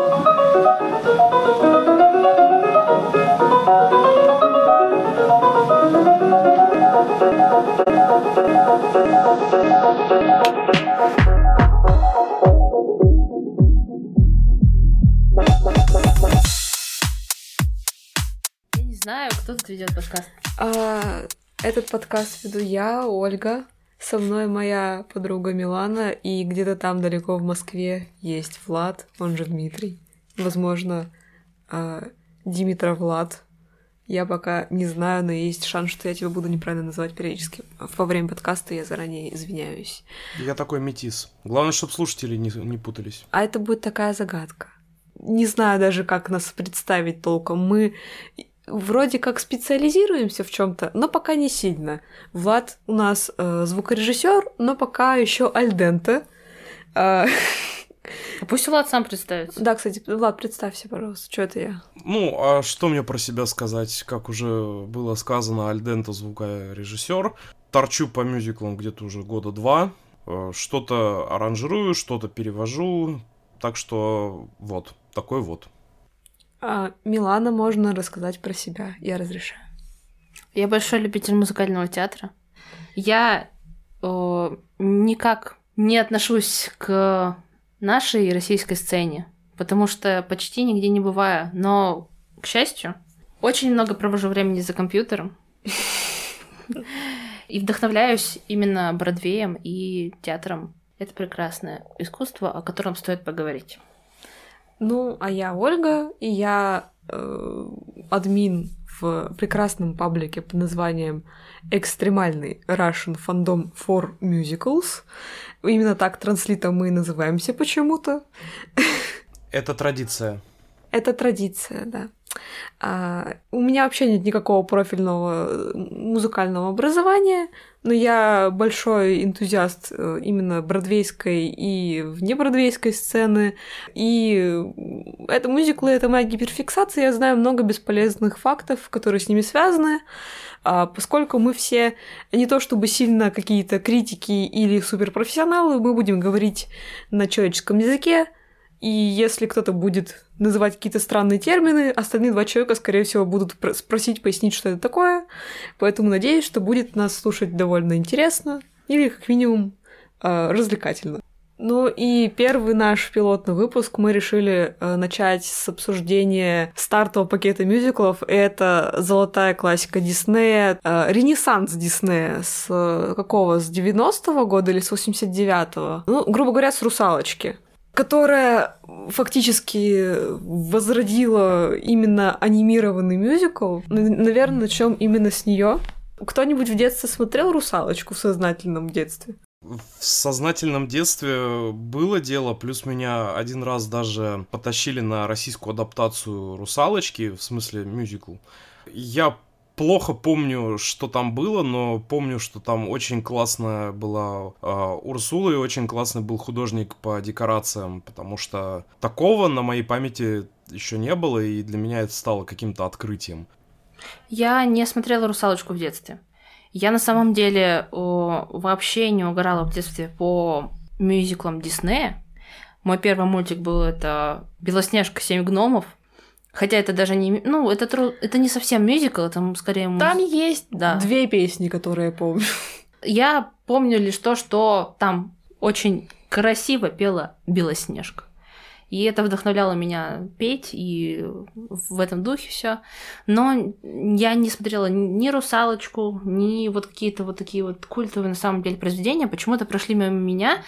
Я не знаю, кто тут ведет подкаст. А, этот подкаст веду я, Ольга. Со мной моя подруга Милана, и где-то там далеко в Москве есть Влад, он же Дмитрий. Возможно, а, Димитра Влад. Я пока не знаю, но есть шанс, что я тебя буду неправильно называть периодически. Во время подкаста я заранее извиняюсь. Я такой метис. Главное, чтобы слушатели не, не путались. А это будет такая загадка. Не знаю даже, как нас представить толком. Мы вроде как специализируемся в чем-то, но пока не сильно. Влад у нас э, звукорежиссер, но пока еще альденте. А, А пусть Влад сам представится. да, кстати, Влад, представься, пожалуйста, что это я. Ну, а что мне про себя сказать? Как уже было сказано, Альдента звукорежиссер. Торчу по мюзиклам где-то уже года два. Э, Что-то аранжирую, что-то перевожу. Так что вот, такой вот. А, Милана, можно рассказать про себя. Я разрешаю. Я большой любитель музыкального театра. Я э, никак не отношусь к нашей российской сцене, потому что почти нигде не бываю. Но, к счастью, очень много провожу времени за компьютером. И вдохновляюсь именно Бродвеем и театром. Это прекрасное искусство, о котором стоит поговорить. Ну, а я Ольга, и я э, админ в прекрасном паблике под названием «Экстремальный Russian Fandom for Musicals». Именно так транслитом мы и называемся почему-то. Это традиция. Это традиция, да. А, у меня вообще нет никакого профильного э, музыкального образования, но я большой энтузиаст э, именно бродвейской и внебродвейской сцены. И это мюзиклы, это моя гиперфиксация. Я знаю много бесполезных фактов, которые с ними связаны. А, поскольку мы все не то чтобы сильно какие-то критики или суперпрофессионалы, мы будем говорить на человеческом языке, и если кто-то будет называть какие-то странные термины, остальные два человека, скорее всего, будут пр- спросить, пояснить, что это такое. Поэтому надеюсь, что будет нас слушать довольно интересно или, как минимум, э, развлекательно. Ну и первый наш пилотный выпуск мы решили э, начать с обсуждения стартового пакета мюзиклов. Это золотая классика Диснея, э, ренессанс Диснея с какого? С 90-го года или с 89-го? Ну, грубо говоря, с «Русалочки» которая фактически возродила именно анимированный мюзикл. Наверное, начнем именно с нее. Кто-нибудь в детстве смотрел «Русалочку» в сознательном детстве? В сознательном детстве было дело, плюс меня один раз даже потащили на российскую адаптацию «Русалочки», в смысле мюзикл. Я плохо помню, что там было, но помню, что там очень классная была э, Урсула и очень классный был художник по декорациям, потому что такого на моей памяти еще не было, и для меня это стало каким-то открытием. Я не смотрела «Русалочку» в детстве. Я на самом деле о, вообще не угорала в детстве по мюзиклам Диснея. Мой первый мультик был это «Белоснежка. Семь гномов». Хотя это даже не... Ну, это, тру- это не совсем мюзикл, это скорее... муз- Там есть Да. две песни, которые я помню. Я помню лишь то, что там очень красиво пела Белоснежка. И это вдохновляло меня петь, и в этом духе все. Но я не смотрела ни «Русалочку», ни вот какие-то вот такие вот культовые на самом деле произведения. Почему-то прошли мимо меня,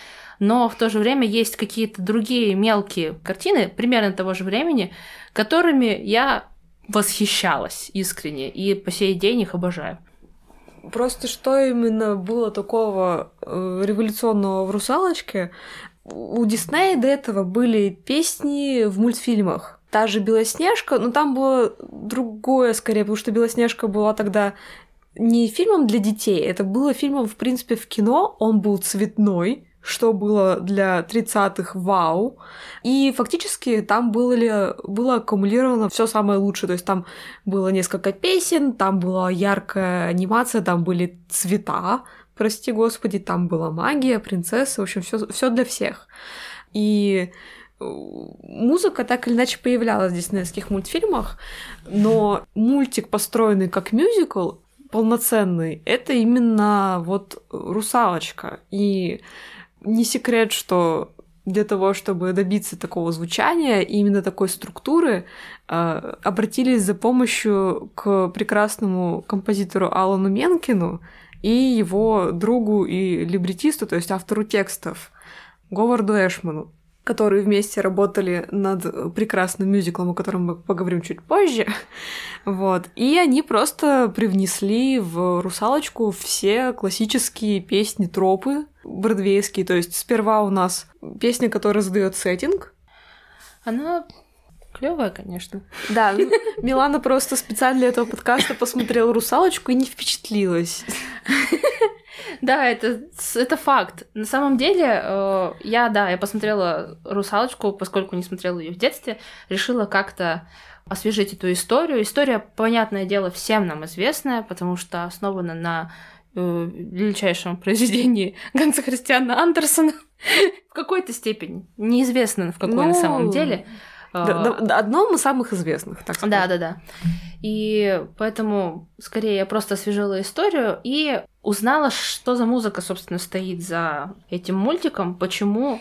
но в то же время есть какие-то другие мелкие картины примерно того же времени, которыми я восхищалась искренне, и по сей день их обожаю. Просто что именно было такого э, революционного в «Русалочке»? У Диснея до этого были песни в мультфильмах. Та же «Белоснежка», но там было другое скорее, потому что «Белоснежка» была тогда не фильмом для детей, это было фильмом, в принципе, в кино. Он был цветной, что было для 30-х вау. И фактически там было, было аккумулировано все самое лучшее. То есть там было несколько песен, там была яркая анимация, там были цвета, прости господи, там была магия, принцесса, в общем, все, для всех. И музыка так или иначе появлялась в диснеевских мультфильмах, но мультик, построенный как мюзикл, полноценный, это именно вот «Русалочка». И не секрет, что для того, чтобы добиться такого звучания и именно такой структуры, э, обратились за помощью к прекрасному композитору Алану Менкину и его другу и либретисту, то есть автору текстов, Говарду Эшману которые вместе работали над прекрасным мюзиклом, о котором мы поговорим чуть позже. Вот. И они просто привнесли в «Русалочку» все классические песни, тропы бродвейские. То есть сперва у нас песня, которая задает сеттинг. Она клевая, конечно. Да, Милана просто специально для этого подкаста посмотрела «Русалочку» и не впечатлилась. Да, это, это факт. На самом деле, э, я, да, я посмотрела «Русалочку», поскольку не смотрела ее в детстве, решила как-то освежить эту историю. История, понятное дело, всем нам известная, потому что основана на э, величайшем произведении Ганса Христиана Андерсона в какой-то степени. Неизвестно в какой ну... на самом деле. Да, да, одном из самых известных, так сказать. Да, да, да. И поэтому скорее я просто освежила историю и узнала, что за музыка, собственно, стоит за этим мультиком, почему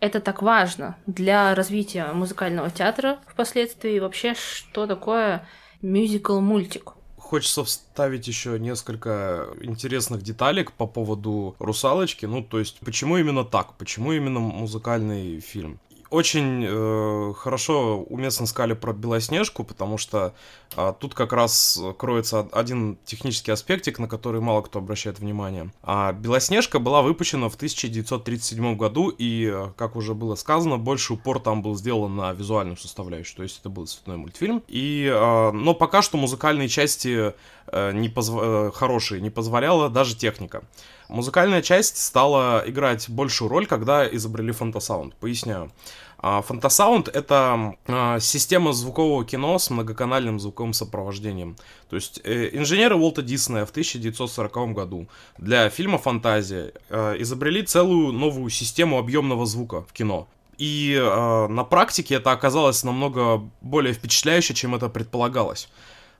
это так важно для развития музыкального театра впоследствии, и вообще, что такое мюзикл-мультик. Хочется вставить еще несколько интересных деталек по поводу русалочки. Ну, то есть, почему именно так? Почему именно музыкальный фильм? Очень э, хорошо уместно сказали про Белоснежку, потому что э, тут как раз кроется один технический аспектик, на который мало кто обращает внимание. А Белоснежка была выпущена в 1937 году, и, как уже было сказано, больше упор там был сделан на визуальную составляющую, то есть это был цветной мультфильм. И, э, но пока что музыкальные части э, не позв... э, хорошие не позволяла даже техника. Музыкальная часть стала играть большую роль, когда изобрели фантасаунд. Поясняю. А, фантасаунд — это а, система звукового кино с многоканальным звуковым сопровождением. То есть э, инженеры Уолта Диснея в 1940 году для фильма «Фантазия» э, изобрели целую новую систему объемного звука в кино. И э, на практике это оказалось намного более впечатляюще, чем это предполагалось.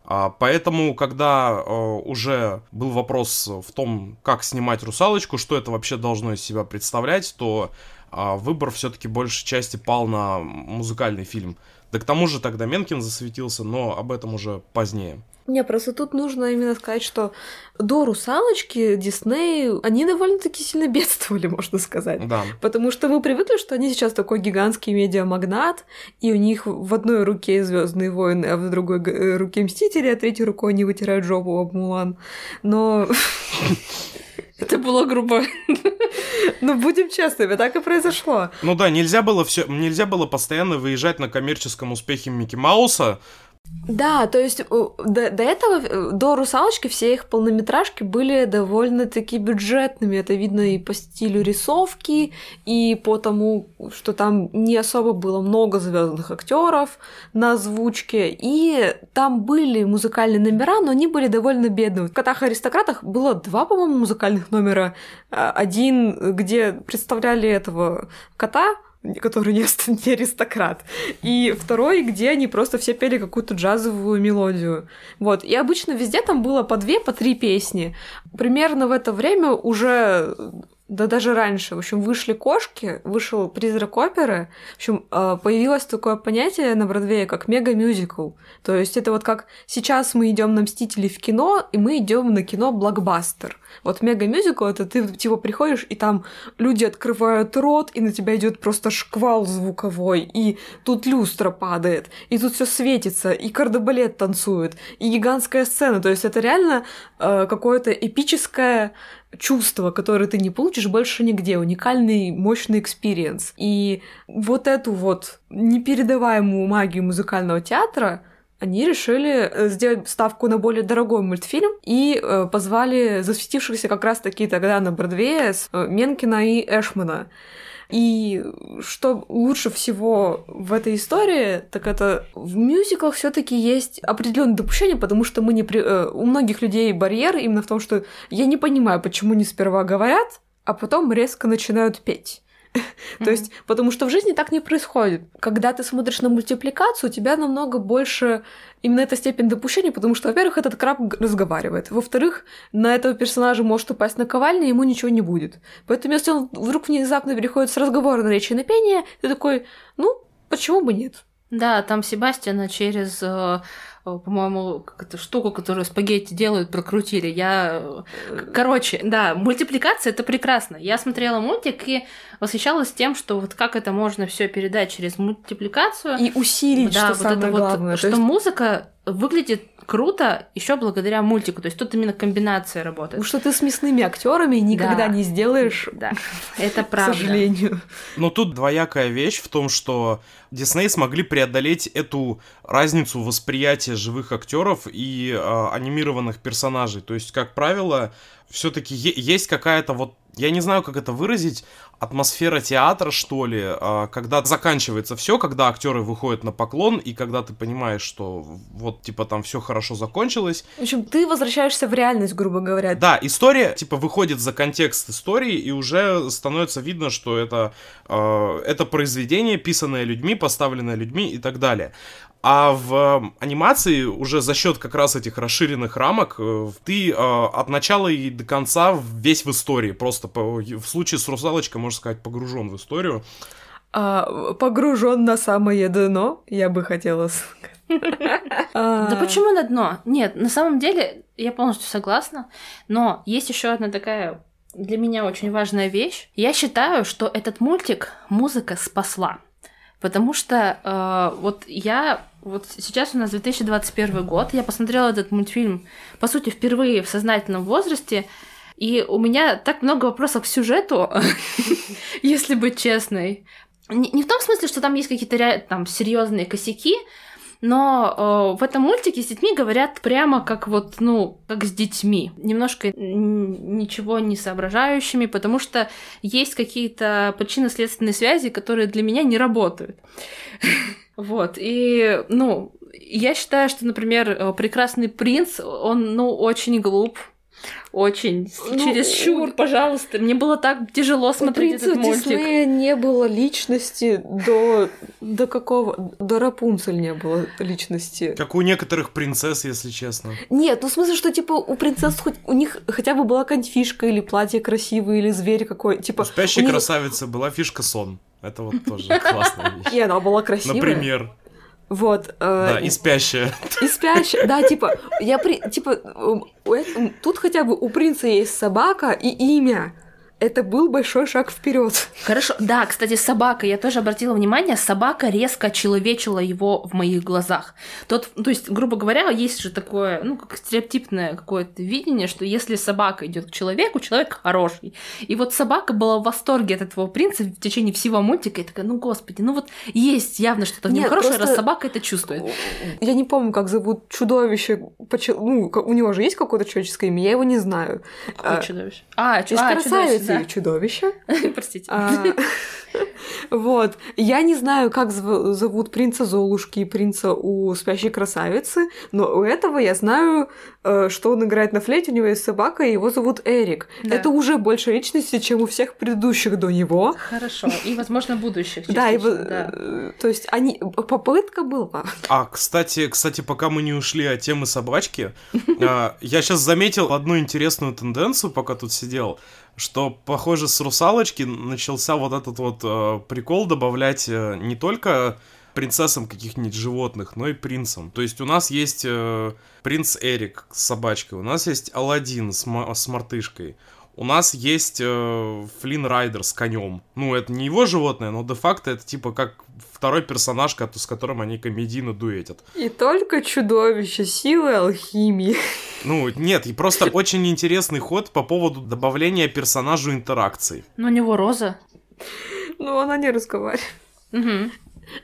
А, поэтому, когда э, уже был вопрос в том, как снимать русалочку, что это вообще должно из себя представлять, то а, выбор все-таки большей части пал на музыкальный фильм. Да к тому же тогда Менкин засветился, но об этом уже позднее. Не, просто тут нужно именно сказать, что до «Русалочки» Дисней, они довольно-таки сильно бедствовали, можно сказать. Да. Потому что мы привыкли, что они сейчас такой гигантский медиамагнат, и у них в одной руке Звездные войны, а в другой э, руке Мстители, а третьей рукой они вытирают жопу об Мулан. Но... Это было грубо. Ну, будем честными, так и произошло. Ну да, нельзя было все, нельзя было постоянно выезжать на коммерческом успехе Микки Мауса, да, то есть до, до этого, э, до «Русалочки» все их полнометражки были довольно-таки бюджетными. Это видно и по стилю рисовки, и по тому, что там не особо было много звездных актеров на озвучке. И там были музыкальные номера, но они были довольно бедные. В «Котах-аристократах» было два, по-моему, музыкальных номера. А, один, где представляли этого кота, который не, не аристократ. И второй, где они просто все пели какую-то джазовую мелодию. Вот. И обычно везде там было по две, по три песни. Примерно в это время уже да даже раньше, в общем, вышли кошки, вышел призрак оперы, в общем, э, появилось такое понятие на Бродвее, как мега-мюзикл. То есть это вот как сейчас мы идем на Мстители в кино, и мы идем на кино блокбастер. Вот мега-мюзикл это ты типа приходишь, и там люди открывают рот, и на тебя идет просто шквал звуковой, и тут люстра падает, и тут все светится, и кардебалет танцует, и гигантская сцена. То есть это реально э, какое-то эпическое чувство, которое ты не получишь больше нигде, уникальный, мощный experience. И вот эту вот непередаваемую магию музыкального театра они решили э, сделать ставку на более дорогой мультфильм и э, позвали засветившихся как раз-таки тогда на Бродвее с, э, Менкина и Эшмана. И что лучше всего в этой истории, так это в мюзиклах все таки есть определенное допущение, потому что мы не при... У многих людей барьер именно в том, что я не понимаю, почему не сперва говорят, а потом резко начинают петь. То есть, потому что в жизни так не происходит. Когда ты смотришь на мультипликацию, у тебя намного больше именно эта степень допущения, потому что, во-первых, этот краб разговаривает. Во-вторых, на этого персонажа может упасть наковальня, ему ничего не будет. Поэтому, если он вдруг внезапно переходит с разговора на речи на пение, ты такой, ну, почему бы нет? Да, там Себастьяна через э, по-моему, какую-то штуку, которую спагетти делают, прокрутили. Я... Э, короче, да, мультипликация — это прекрасно. Я смотрела мультик и восхищалась тем, что вот как это можно все передать через мультипликацию. И усилить, да, что вот самое это главное. Вот, что есть... музыка выглядит круто еще благодаря мультику. То есть тут именно комбинация работает. Что ты с мясными актерами никогда да. не сделаешь. Да, это правда. К сожалению. Но тут двоякая вещь в том, что Дисней смогли преодолеть эту разницу восприятия живых актеров и э, анимированных персонажей. То есть, как правило, все-таки есть какая-то вот, я не знаю, как это выразить, атмосфера театра, что ли, а, когда заканчивается все, когда актеры выходят на поклон, и когда ты понимаешь, что вот, типа, там все хорошо закончилось. В общем, ты возвращаешься в реальность, грубо говоря. Да, история, типа, выходит за контекст истории, и уже становится видно, что это, э, это произведение, писанное людьми, поставленное людьми и так далее. А в эм, анимации уже за счет как раз этих расширенных рамок э, ты э, от начала и до конца весь в истории. Просто по, в случае с русалочкой, можно сказать, погружен в историю. А, погружен на самое дно, я бы хотела сказать. Да почему на дно? Нет, на самом деле я полностью согласна, но есть еще одна такая для меня очень важная вещь. Я считаю, что этот мультик музыка спасла. Потому что э, вот я вот сейчас у нас 2021 год, я посмотрела этот мультфильм, по сути, впервые в сознательном возрасте, и у меня так много вопросов к сюжету, если быть честной. Не, в том смысле, что там есть какие-то там серьезные косяки, но э, в этом мультике с детьми говорят прямо как вот, ну, как с детьми. Немножко ничего не соображающими, потому что есть какие-то причинно-следственные связи, которые для меня не работают. Вот, и, ну, я считаю, что, например, э, «Прекрасный принц», он, ну, очень глуп, очень. Ну, Через чур, пожалуйста. Мне было так тяжело смотреть этот мультик. У Диснея не было личности до... До какого? До Рапунцель не было личности. Как у некоторых принцесс, если честно. Нет, ну в смысле, что типа у принцесс хоть у них хотя бы была какая-нибудь фишка или платье красивое, или зверь какой. Типа, у спящей них... красавицы была фишка сон. Это вот тоже классная вещь. И она была красивая. Например. Вот. Э, да, и спящая. И спящая, да, типа, я при, типа, тут хотя бы у принца есть собака и имя это был большой шаг вперед. Хорошо, да, кстати, собака, я тоже обратила внимание, собака резко человечила его в моих глазах. Тот, то есть, грубо говоря, есть же такое, ну, как стереотипное какое-то видение, что если собака идет к человеку, человек хороший. И вот собака была в восторге от этого принца в течение всего мультика, и такая, ну, господи, ну вот есть явно что-то в нем Нет, хорошее, просто... раз собака это чувствует. Я не помню, как зовут чудовище, ну, у него же есть какое-то человеческое имя, я его не знаю. Какое а... чудовище? А, чудовище. А, красавица да. чудовище. Простите. А, вот. Я не знаю, как зовут принца Золушки и принца у спящей красавицы, но у этого я знаю, э, что он играет на флейте, у него есть собака, и его зовут Эрик. Да. Это уже больше личности, чем у всех предыдущих до него. Хорошо. И, возможно, будущих. Да, и, да. Э, то есть они попытка была. А, кстати, кстати, пока мы не ушли от темы собачки, а, я сейчас заметил одну интересную тенденцию, пока тут сидел что, похоже, с русалочки начался вот этот вот э, прикол добавлять э, не только принцессам каких-нибудь животных, но и принцам. То есть у нас есть э, принц Эрик с собачкой, у нас есть Алладин с, с мартышкой, у нас есть э, Флинн Райдер с конем. Ну, это не его животное, но де-факто это типа как второй персонаж, с которым они комедийно дуэтят. И только чудовище силы алхимии. Ну, нет, и просто очень интересный ход по поводу добавления персонажу интеракции. Но у него роза. Ну, она не разговаривает. Угу.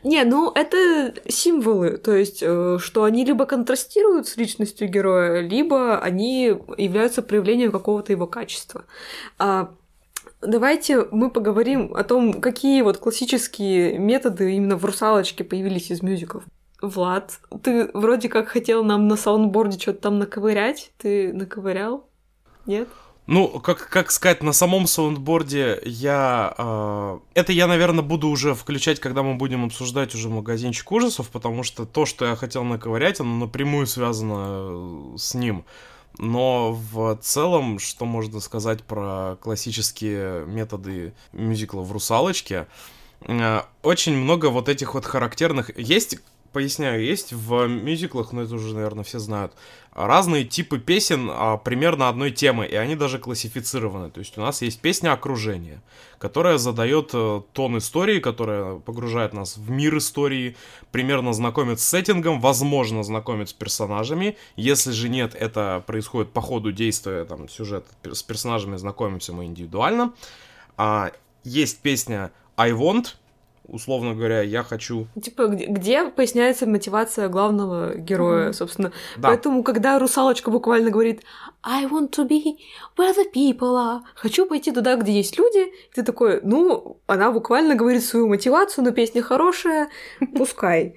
Не, ну это символы, то есть, э, что они либо контрастируют с личностью героя, либо они являются проявлением какого-то его качества. А, давайте мы поговорим о том, какие вот классические методы именно в «Русалочке» появились из мюзиклов. Влад, ты вроде как хотел нам на саундборде что-то там наковырять. Ты наковырял? Нет? Ну, как, как сказать, на самом саундборде я... Э, это я, наверное, буду уже включать, когда мы будем обсуждать уже магазинчик ужасов, потому что то, что я хотел наковырять, оно напрямую связано с ним. Но в целом, что можно сказать про классические методы мюзикла в «Русалочке», э, очень много вот этих вот характерных... Есть поясняю, есть в мюзиклах, но это уже, наверное, все знают, разные типы песен а, примерно одной темы, и они даже классифицированы. То есть у нас есть песня окружения, которая задает э, тон истории, которая погружает нас в мир истории, примерно знакомит с сеттингом, возможно, знакомит с персонажами. Если же нет, это происходит по ходу действия там, сюжета. С персонажами знакомимся мы индивидуально. А, есть песня I Want, условно говоря, я хочу... Типа, где, где поясняется мотивация главного героя, mm-hmm. собственно. Да. Поэтому, когда русалочка буквально говорит I want to be where the people are, хочу пойти туда, где есть люди, ты такой, ну, она буквально говорит свою мотивацию, но песня хорошая, пускай.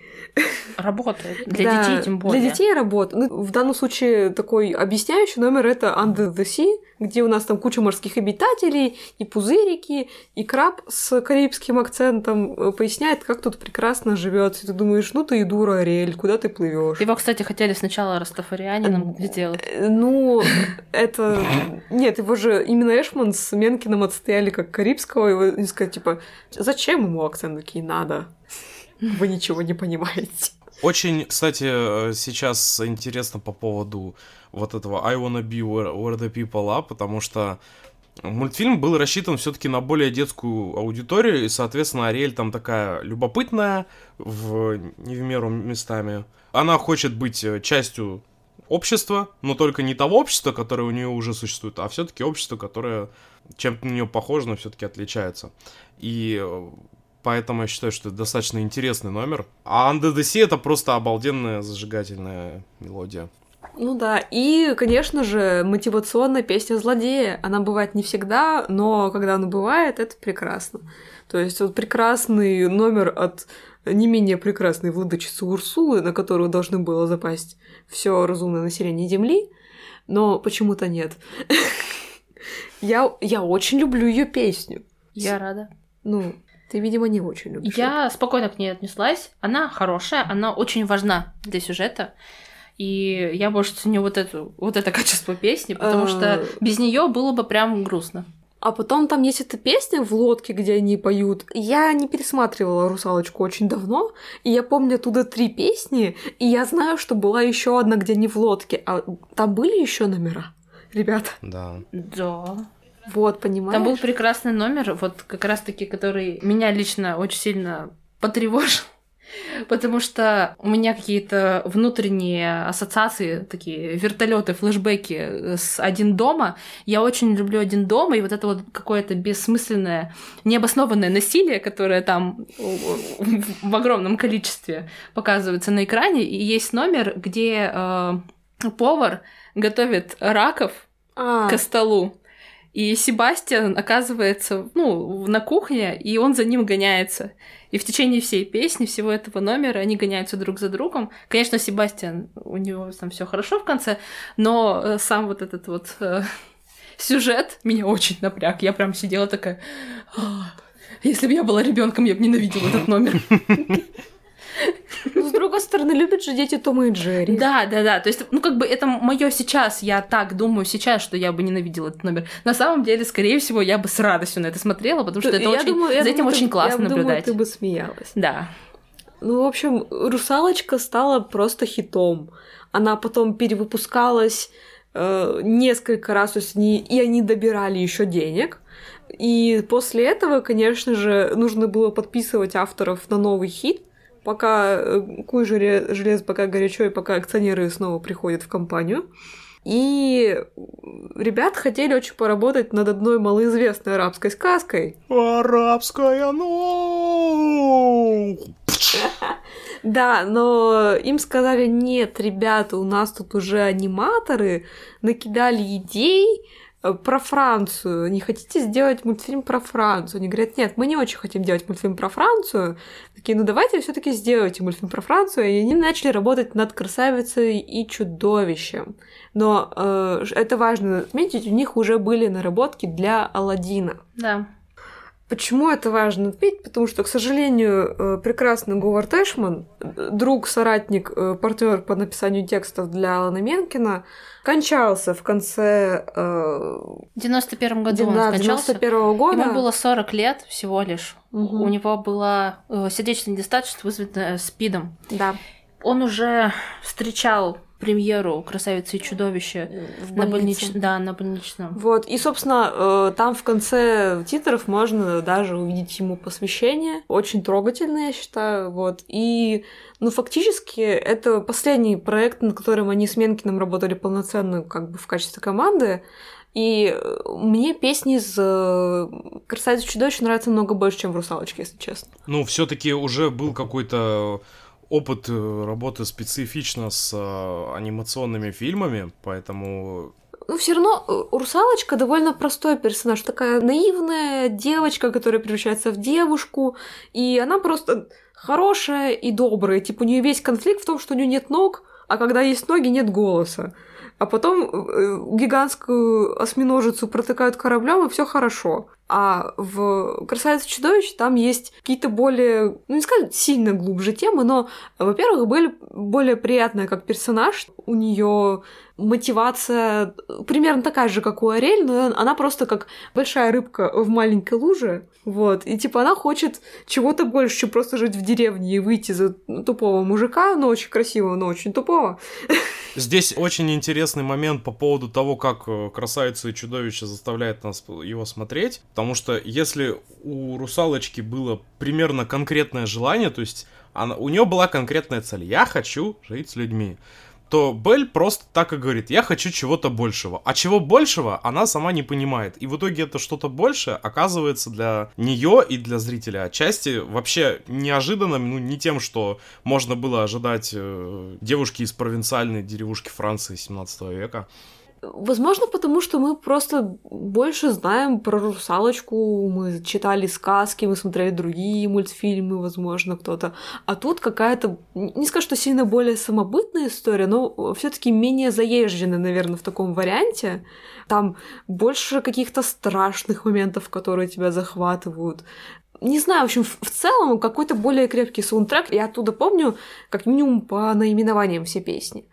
Работает. Для да, детей тем более. Для детей работает. Ну, в данном случае такой объясняющий номер это Under the Sea, где у нас там куча морских обитателей, и пузырики, и краб с карибским акцентом э, поясняет, как тут прекрасно живет. И ты думаешь, ну ты и дура, Ариэль, куда ты плывешь? Его, кстати, хотели сначала Растафарианином сделать. Э, ну, это... Нет, его же именно Эшман с Менкиным отстояли как карибского, его не сказать, типа, зачем ему акцент такие надо? Вы ничего не понимаете. Очень, кстати, э, сейчас интересно по поводу вот этого I wanna be where, where the people are, потому что мультфильм был рассчитан все-таки на более детскую аудиторию, и, соответственно, Ариэль там такая любопытная, в, не в меру местами. Она хочет быть э, частью общества, но только не того общества, которое у нее уже существует, а все-таки общество, которое чем-то на нее похоже, но все-таки отличается. И э, Поэтому я считаю, что это достаточно интересный номер. А Under the Sea это просто обалденная зажигательная мелодия. Ну да, и, конечно же, мотивационная песня злодея. Она бывает не всегда, но когда она бывает, это прекрасно. То есть вот прекрасный номер от не менее прекрасной владычицы Урсулы, на которую должны было запасть все разумное население Земли, но почему-то нет. Я, я очень люблю ее песню. Я рада. Ну, ты, видимо, не очень любишь. Я спокойно к ней отнеслась. Она хорошая, она очень важна для сюжета. И я больше ценю вот эту вот это качество песни, потому что а. без нее было бы прям грустно. А потом там есть эта песня в лодке, где они поют. Я не пересматривала «Русалочку» очень давно, и я помню оттуда три песни, и я знаю, что была еще одна, где не в лодке. А там были еще номера, ребята? Да. Да. Вот, понимаешь? Там был прекрасный номер, вот как раз-таки, который меня лично очень сильно потревожил. Потому что у меня какие-то внутренние ассоциации, такие вертолеты, флешбеки с один дома. Я очень люблю один дома, и вот это вот какое-то бессмысленное, необоснованное насилие, которое там в огромном количестве показывается на экране. И есть номер, где э, повар готовит раков а. к столу. И Себастьян оказывается, ну, на кухне, и он за ним гоняется. И в течение всей песни, всего этого номера, они гоняются друг за другом. Конечно, Себастьян, у него там все хорошо в конце, но э, сам вот этот вот э, сюжет меня очень напряг. Я прям сидела такая... Если бы я была ребенком, я бы ненавидела этот номер. Ну, с другой стороны, любят же дети Тома и Джерри. Да, да, да. То есть, ну, как бы это мое сейчас, я так думаю сейчас, что я бы ненавидела этот номер. На самом деле, скорее всего, я бы с радостью на это смотрела, потому что это я очень, думаю, за этим думаю, очень классно я наблюдать. Думаю, ты бы смеялась. Да. Ну, в общем, «Русалочка» стала просто хитом. Она потом перевыпускалась э, несколько раз, то есть они, и они добирали еще денег. И после этого, конечно же, нужно было подписывать авторов на новый хит пока э, куй желез, пока горячо, и пока акционеры снова приходят в компанию. И ребят хотели очень поработать над одной малоизвестной арабской сказкой. Арабская, ну! Да, но им сказали, нет, ребята, у нас тут уже аниматоры накидали идей, про Францию. Не хотите сделать мультфильм про Францию? Они говорят, нет, мы не очень хотим делать мультфильм про Францию. Такие, ну давайте все таки сделайте мультфильм про Францию. И они начали работать над красавицей и чудовищем. Но э, это важно отметить, у них уже были наработки для Алладина. Да. Почему это важно отметить? Потому что, к сожалению, э, прекрасный Говард Эшман, друг, соратник, э, партнер по написанию текстов для Алана Менкина, кончался в конце... Э, В 91 году он да, скончался. 91 года. Ему было 40 лет всего лишь. Мгм. У него была э, сердечная недостаточность, вызванная СПИДом. Да, Он уже встречал премьеру «Красавицы и чудовище» в на больнич- Да, на больничном. Вот, и, собственно, э, там в конце титров можно даже увидеть ему посвящение. Очень трогательно, я считаю, вот. И, ну, фактически, это последний проект, над которым они с Менкиным работали полноценно, как бы, в качестве команды. И э, мне песни из э, «Красавица и чудовище» нравятся намного больше, чем в «Русалочке», если честно. Ну, все-таки уже был какой-то опыт э, работы специфично с э, анимационными фильмами, поэтому Ну, все равно э, Русалочка довольно простой персонаж. Такая наивная девочка, которая превращается в девушку, и она просто хорошая и добрая. Типа, у нее весь конфликт в том, что у нее нет ног, а когда есть ноги, нет голоса. А потом э, гигантскую осьминожицу протыкают кораблем, и все хорошо. А в «Красавице и чудовище» там есть какие-то более, ну не сказать сильно глубже темы, но, во-первых, были более приятная как персонаж. У нее мотивация примерно такая же, как у Ариэль, но она просто как большая рыбка в маленькой луже. Вот. И типа она хочет чего-то больше, чем просто жить в деревне и выйти за тупого мужика, но очень красивого, но очень тупого. Здесь очень интересный момент по поводу того, как э, красавица и чудовище заставляет нас его смотреть. Потому что если у русалочки было примерно конкретное желание, то есть она, у нее была конкретная цель. Я хочу жить с людьми. То Белль просто так и говорит, я хочу чего-то большего. А чего большего, она сама не понимает. И в итоге это что-то большее оказывается для нее и для зрителя отчасти вообще неожиданным, ну не тем, что можно было ожидать э, девушки из провинциальной деревушки Франции 17 века. Возможно, потому что мы просто больше знаем про русалочку, мы читали сказки, мы смотрели другие мультфильмы, возможно, кто-то. А тут какая-то, не скажу, что сильно более самобытная история, но все-таки менее заезженная, наверное, в таком варианте. Там больше каких-то страшных моментов, которые тебя захватывают. Не знаю, в общем, в целом какой-то более крепкий саундтрек. Я оттуда помню, как минимум, по наименованиям все песни.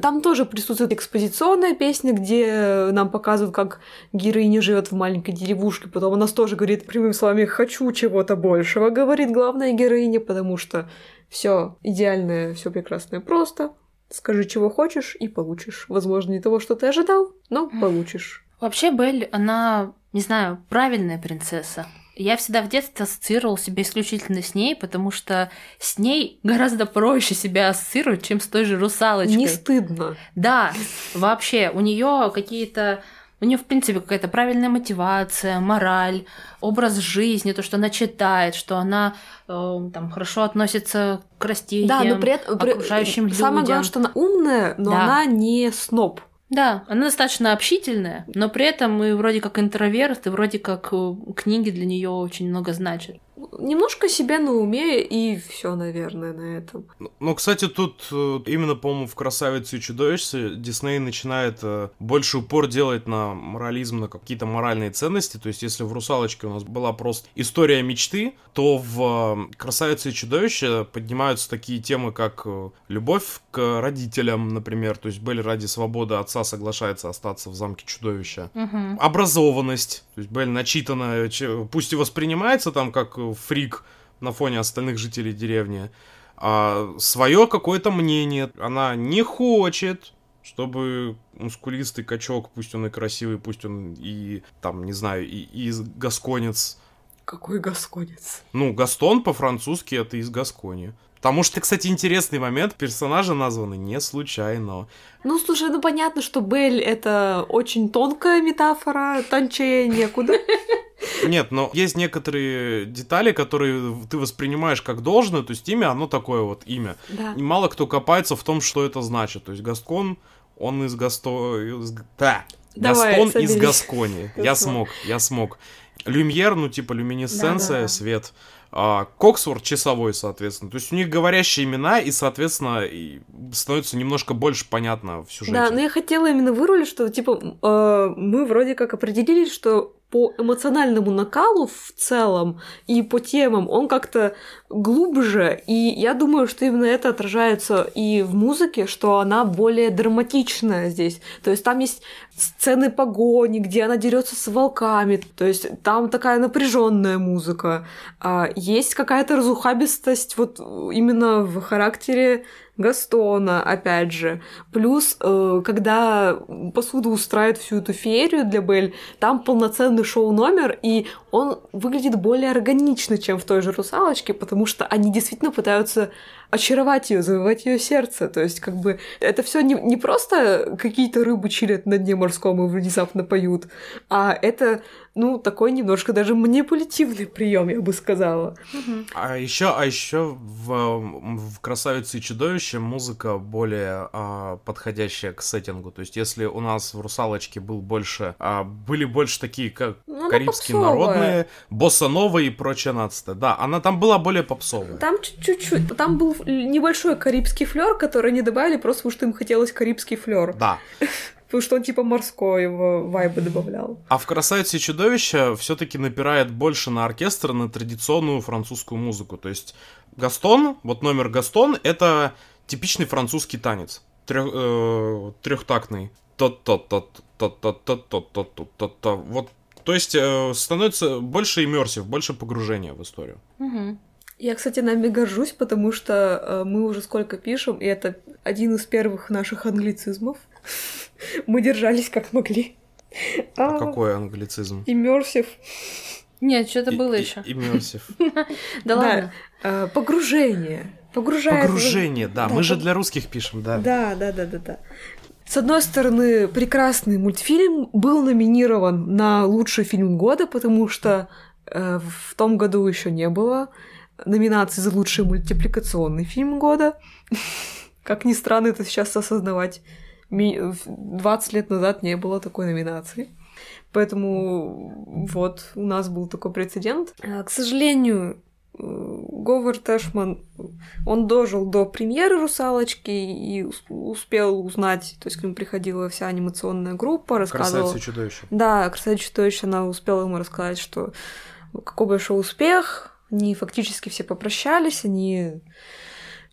Там тоже присутствует экспозиционная песня, где нам показывают, как героиня живет в маленькой деревушке. Потом она тоже говорит прямыми словами «хочу чего-то большего», говорит главная героиня, потому что все идеальное, все прекрасное просто. Скажи, чего хочешь, и получишь. Возможно, не того, что ты ожидал, но получишь. Вообще, Белль, она, не знаю, правильная принцесса. Я всегда в детстве ассоциировал себя исключительно с ней, потому что с ней гораздо проще себя ассоциировать, чем с той же русалочкой. Не стыдно. Да, вообще, у нее какие-то... У нее, в принципе, какая-то правильная мотивация, мораль, образ жизни, то, что она читает, что она э, там хорошо относится к растениям, Да, но при этом... при- окружающим людям. Самое главное, что она умная, но Да. она не сноб. Да, она достаточно общительная, но при этом и вроде как интроверт, и вроде как э, книги для нее очень много значат. Немножко себе на уме, и все, наверное, на этом. Ну, Ну, кстати, тут э, именно, по-моему, в «Красавице и чудовище» Дисней начинает э, больше упор делать на морализм, на какие-то моральные ценности. То есть, если в «Русалочке» у нас была просто история мечты, то в э, «Красавице и чудовище» поднимаются такие темы, как любовь к родителям, например. То есть, Белль ради свободы отца соглашается остаться в замке чудовища. Мгм. Образованность. То есть, Белль начитанная, че- пусть и воспринимается там как фрик на фоне остальных жителей деревни, а свое какое-то мнение. Она не хочет, чтобы мускулистый качок, пусть он и красивый, пусть он и, там, не знаю, и, и гасконец. Какой гасконец. Ну, Гастон по-французски это из Гаскони. Потому что, кстати, интересный момент, персонажи названы не случайно. Ну, слушай, ну понятно, что Белль — это очень тонкая метафора, тончее некуда. Нет, но есть некоторые детали, которые ты воспринимаешь как должное, то есть имя, оно такое вот имя. Да. И мало кто копается в том, что это значит. То есть Гаскон, Он из Гасто... Из... Да. Давай, Гастон соберись. из Гаскони. Я смог, я смог. Люмьер, ну типа люминесценция, свет. А, часовой, соответственно. То есть у них говорящие имена, и, соответственно, и становится немножко больше понятно в сюжете. Да, но я хотела именно вырулить, что, типа, э, мы вроде как определили, что по эмоциональному накалу в целом и по темам он как-то глубже, и я думаю, что именно это отражается и в музыке, что она более драматичная здесь. То есть там есть сцены погони, где она дерется с волками, то есть там такая напряженная музыка. А есть какая-то разухабистость вот именно в характере Гастона, опять же. Плюс, э, когда посуду устраивает всю эту феерию для Бель, там полноценный шоу-номер, и он выглядит более органично, чем в той же «Русалочке», потому что они действительно пытаются очаровать ее, завоевать ее сердце. То есть, как бы, это все не, не просто какие-то рыбы чилят на дне морском и внезапно поют, а это, ну, такой немножко даже манипулятивный прием, я бы сказала. А еще, а еще в, в Красавице и чудовище музыка более а, подходящая к сеттингу. То есть, если у нас в Русалочке был больше, а, были больше такие как Ну, карибские попсовая. народные, босса и прочее нацистое. Да, она там была более попсовая. Там чуть- чуть-чуть, там был небольшой карибский флер, который не добавили просто потому, что им хотелось карибский флер. Да. Потому что он типа морской его вайбы добавлял. А в «Красавице и чудовище» все-таки напирает больше на оркестр, на традиционную французскую музыку. То есть Гастон, вот номер Гастон, это типичный французский танец. Трех, э, трехтактный. Вот, то есть становится больше иммерсив, больше погружения в историю. Угу. Я, кстати, нами горжусь, потому что э, мы уже сколько пишем, и это один из первых наших англицизмов. Мы держались как могли. А какой англицизм? Иммерсив. Нет, что-то было еще. Иммерсив. Да ладно. Э, Погружение. Погружает. Погружение, да. Мы же для русских пишем, да. Да, да, да, да, да. С одной стороны, прекрасный мультфильм был номинирован на лучший фильм года, потому что э, в том году еще не было номинации за лучший мультипликационный фильм года. Как ни странно это сейчас осознавать. Ми- в- 20 лет назад не было такой номинации. Поэтому вот у нас был такой прецедент. Э, К сожалению, э, Говард Эшман, он дожил до премьеры «Русалочки» и ус- успел узнать, то есть к нему приходила вся анимационная группа, рассказывала... Красавица и чудовище. Да, «Красавица и чудовище», она успела ему рассказать, что какой большой успех, они фактически все попрощались, они...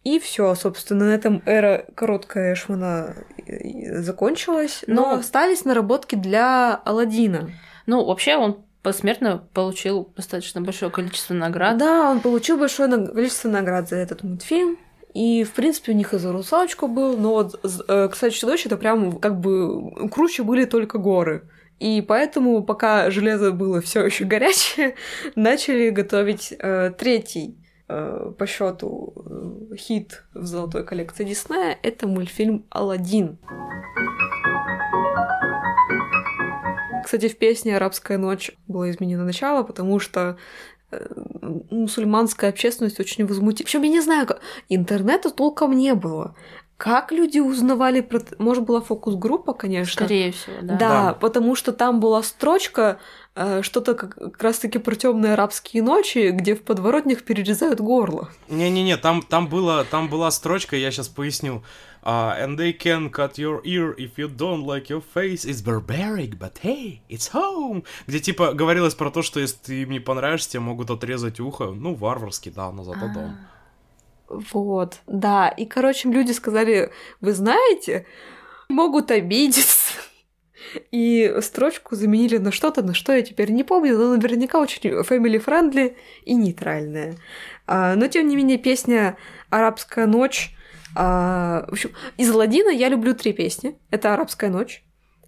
И все, собственно, на этом эра короткая Эшмана э, закончилась, но Ну, остались наработки для Алладина. Ну, вообще, он посмертно получил достаточно большое количество наград. Да, он получил большое количество наград за этот мультфильм. И, в принципе, у них и за «Русалочку» был, но вот, э, кстати, «Чудовище» это прям как бы круче были только горы. И поэтому, пока железо было все еще горячее, начали готовить э, третий э, по счету э, хит в золотой коллекции Диснея. Это мультфильм Алладин. Кстати, в песне «Арабская ночь» было изменено начало, потому что э, мусульманская общественность очень возмутилась. Причем я не знаю, как... интернета толком не было. Как люди узнавали про... Может, была фокус-группа, конечно. Скорее всего, да. Да, Да. потому что там была строчка, э, что-то как, как раз-таки про темные арабские ночи, где в подворотнях перерезают горло. Не-не-не, там, там, было, там была строчка, я сейчас поясню. А, and they can cut your ear if you don't like your face. It's barbaric, but hey, it's home. Где типа говорилось про то, что если ты им не понравишься, тебе могут отрезать ухо. Ну, варварски, да, но зато дом. Вот, да. И, короче, люди сказали, вы знаете, могут обидеться. И строчку заменили на что-то, на что я теперь не помню, но наверняка очень family-friendly и нейтральная. А, но, тем не менее, песня «Арабская ночь» а, в общем, из Ладина я люблю три песни. Это «Арабская ночь»,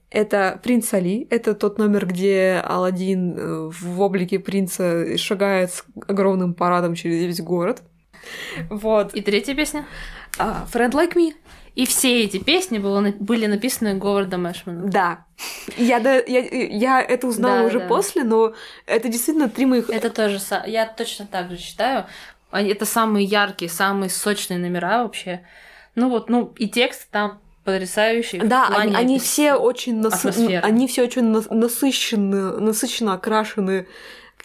это «Принц Али», это тот номер, где Аладдин э, в облике принца шагает с огромным парадом через весь город. Вот. И третья песня. А, Friend Like Me. И все эти песни было, были написаны Говардом Эшманом. Да. Я, да, я, я это узнала Да, уже да. после, но это действительно три моих... Это тоже, я точно так же считаю. Они- Это самые яркие, самые сочные номера вообще. Ну вот, ну и текст там потрясающий. Да, они, они все очень нас... атмосферы. они все очень нас- насыщены, насыщенно окрашены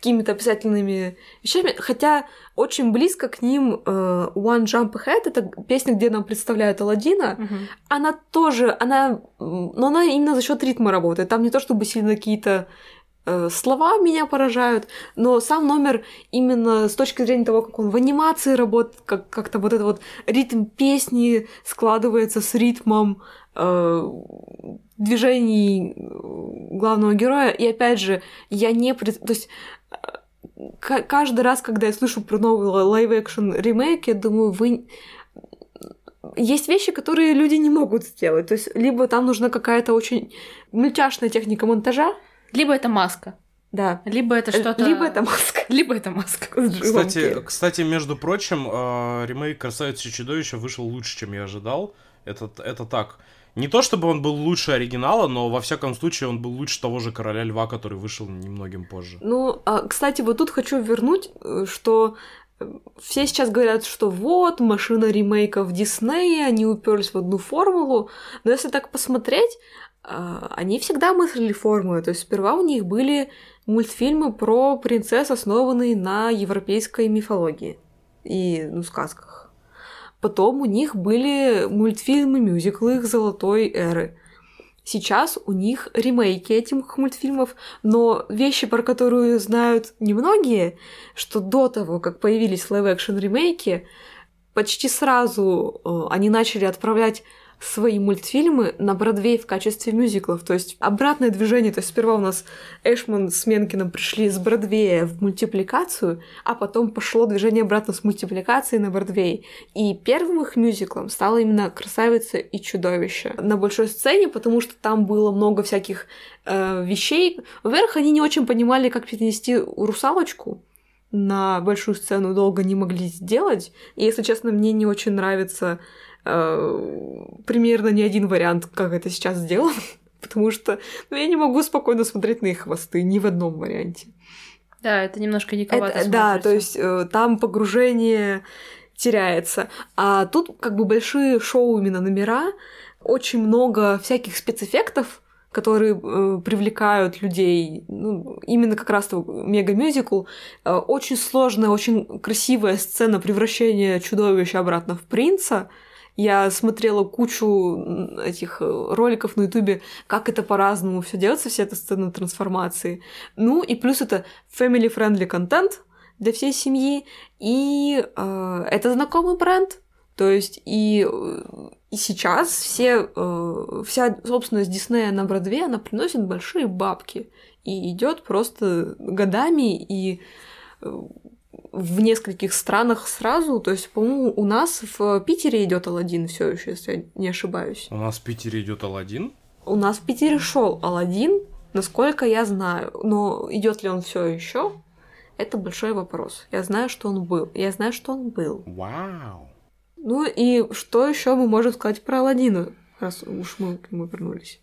какими-то описательными вещами, хотя очень близко к ним э, One Jump Ahead, это песня, где нам представляют Аладдина, Мгм. она тоже, она, но она именно за счет ритма работает. Там не то чтобы сильно какие-то э, слова меня поражают, но сам номер именно с точки зрения того, как он в анимации работает, как как-то вот этот вот ритм песни складывается с ритмом э, движений э, главного героя. И опять же, я не... пред- То есть каждый раз, когда я слышу про новый лайв-экшн ремейк, я думаю, вы есть вещи, которые люди не могут сделать. То есть, либо там нужна какая-то очень мультяшная техника монтажа, Либо это маска, да, либо это что-то... либо это маска. Либо это маска. Кстати, кстати, между прочим, э, ремейк «Красавицы и чудовища» вышел лучше, чем я ожидал. Это, это так. Не то чтобы он был лучше оригинала, но во всяком случае он был лучше того же «Короля льва», который вышел немногим позже. Ну, а, кстати, вот тут хочу вернуть, э, что э, все сейчас говорят, что вот, машина ремейков Диснея, они уперлись в одну формулу, но если так посмотреть, а, они всегда мыслили формулы. То есть сперва у них были мультфильмы про принцесс, основанные на европейской мифологии и ну, сказках. Потом у них были мультфильмы, мюзиклы их золотой эры. Сейчас у них ремейки этих мультфильмов, но вещи, про которые знают немногие, что до того, как появились лайв-экшн ремейки, почти сразу э, они начали отправлять свои мультфильмы на Бродвей в качестве мюзиклов. То есть обратное движение. То есть сперва у нас Эшман с Менкеном пришли с Бродвея в мультипликацию, а потом пошло движение обратно с мультипликации на Бродвей. И первым их мюзиклом стало именно «Красавица и чудовище» на большой сцене, потому что там было много всяких э, вещей. Во-первых, они не очень понимали, как перенести русалочку на большую сцену, долго не могли сделать. И, если честно, мне не очень нравится э, примерно ни один вариант, как это сейчас сделано, потому что ну, я не могу спокойно смотреть на их хвосты ни в одном варианте. Да, это немножко диковато Это- да, то есть э, там погружение теряется. А тут как бы большие шоу именно номера, очень много всяких спецэффектов, которые э, привлекают людей, ну, именно как раз мега-мюзикл. Э, очень сложная, очень красивая сцена превращения чудовища обратно в принца. Я смотрела кучу этих э, роликов на Ютубе, как это по-разному все делается, вся эта сцена трансформации. Ну и плюс это family-friendly контент для всей семьи, и э, это знакомый бренд. То есть и, э, и сейчас все, э, вся собственность Диснея на Бродвее, она приносит большие бабки. И идет просто годами и э, в нескольких странах сразу. То есть, по-моему, у нас в Питере идет Алладин все еще, если я не ошибаюсь. У нас в Питере идет Алладин. У нас в Питере шел Алладин, насколько я знаю. Но идет ли он все еще? Это большой вопрос. Я знаю, что он был. Я знаю, что он был. Вау. Ну и что еще мы можем сказать про Алладина, раз уж мы к нему вернулись?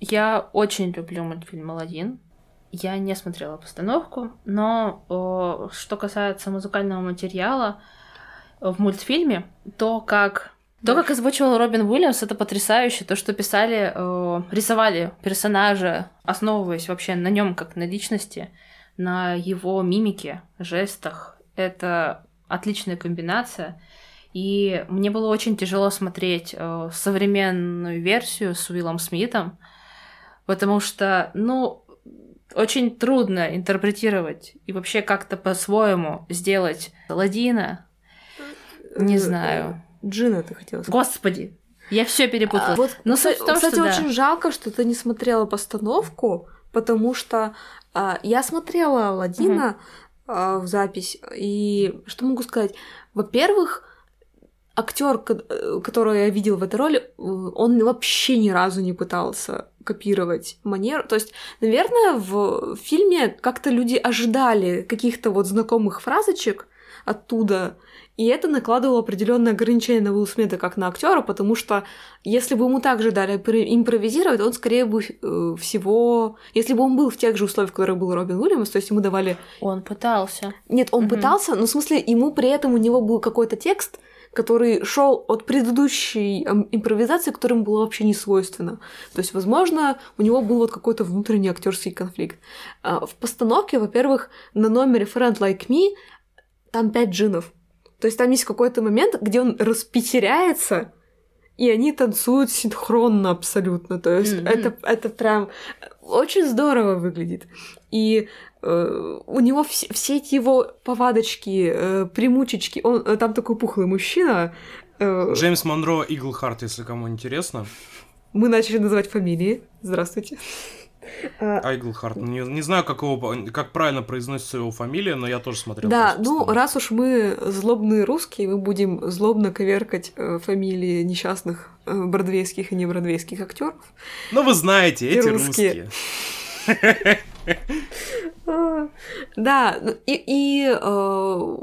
Я очень люблю мультфильм «Аладдин». Я не смотрела постановку, но э, что касается музыкального материала в мультфильме, то как то, как озвучивал Робин Уильямс, это потрясающе. То, что писали, э, рисовали персонажа, основываясь вообще на нем как на личности, на его мимике, жестах, это отличная комбинация. И мне было очень тяжело смотреть э, современную версию с Уиллом Смитом, потому что, ну, очень трудно интерпретировать и вообще как-то по-своему сделать Ладина. Не Э, знаю. Джина, ты хотела сказать. Господи, я все перепутала. А, вот, Но кстати, суть в том, кстати, что да. очень жалко, что ты не смотрела постановку, потому что а, я смотрела Алладина а, в запись, и что могу сказать? Во-первых, актер, которого я видел в этой роли, э, он вообще ни разу не пытался копировать манеру. То есть, наверное, в фильме как-то люди ожидали каких-то вот знакомых фразочек оттуда, и это накладывало определенное ограничение на Уилл Смита как на актера, потому что если бы ему также дали пр- импровизировать, он скорее бы э, всего... Если бы он был в тех же условиях, в которых был Робин Уильямс, то есть ему давали... Он пытался. Нет, он Мгм. пытался, но в смысле ему при этом у него был какой-то текст, который шел от предыдущей эм, импровизации, которым было вообще не свойственно. То есть, возможно, у него был вот какой-то внутренний актерский конфликт. А, в постановке, во-первых, на номере Friend Like Me там пять джинов. То есть там есть какой-то момент, где он распетеряется, и они танцуют синхронно абсолютно. То есть mm-hmm. это, это прям очень здорово выглядит. И э, у него все, все эти его повадочки, э, примучечки, он э, там такой пухлый мужчина. Э, Джеймс Монро Иглхарт, если кому интересно. Мы начали называть фамилии. Здравствуйте. Айглхарт. Не, не знаю, как, его, как правильно произносится его фамилия, но я тоже смотрел. Да, ну, раз уж мы злобные русские, мы будем злобно коверкать э, фамилии несчастных э, бродвейских и не бродвейских актеров. Ну, вы знаете, эти русские. Да, ну, и, и э,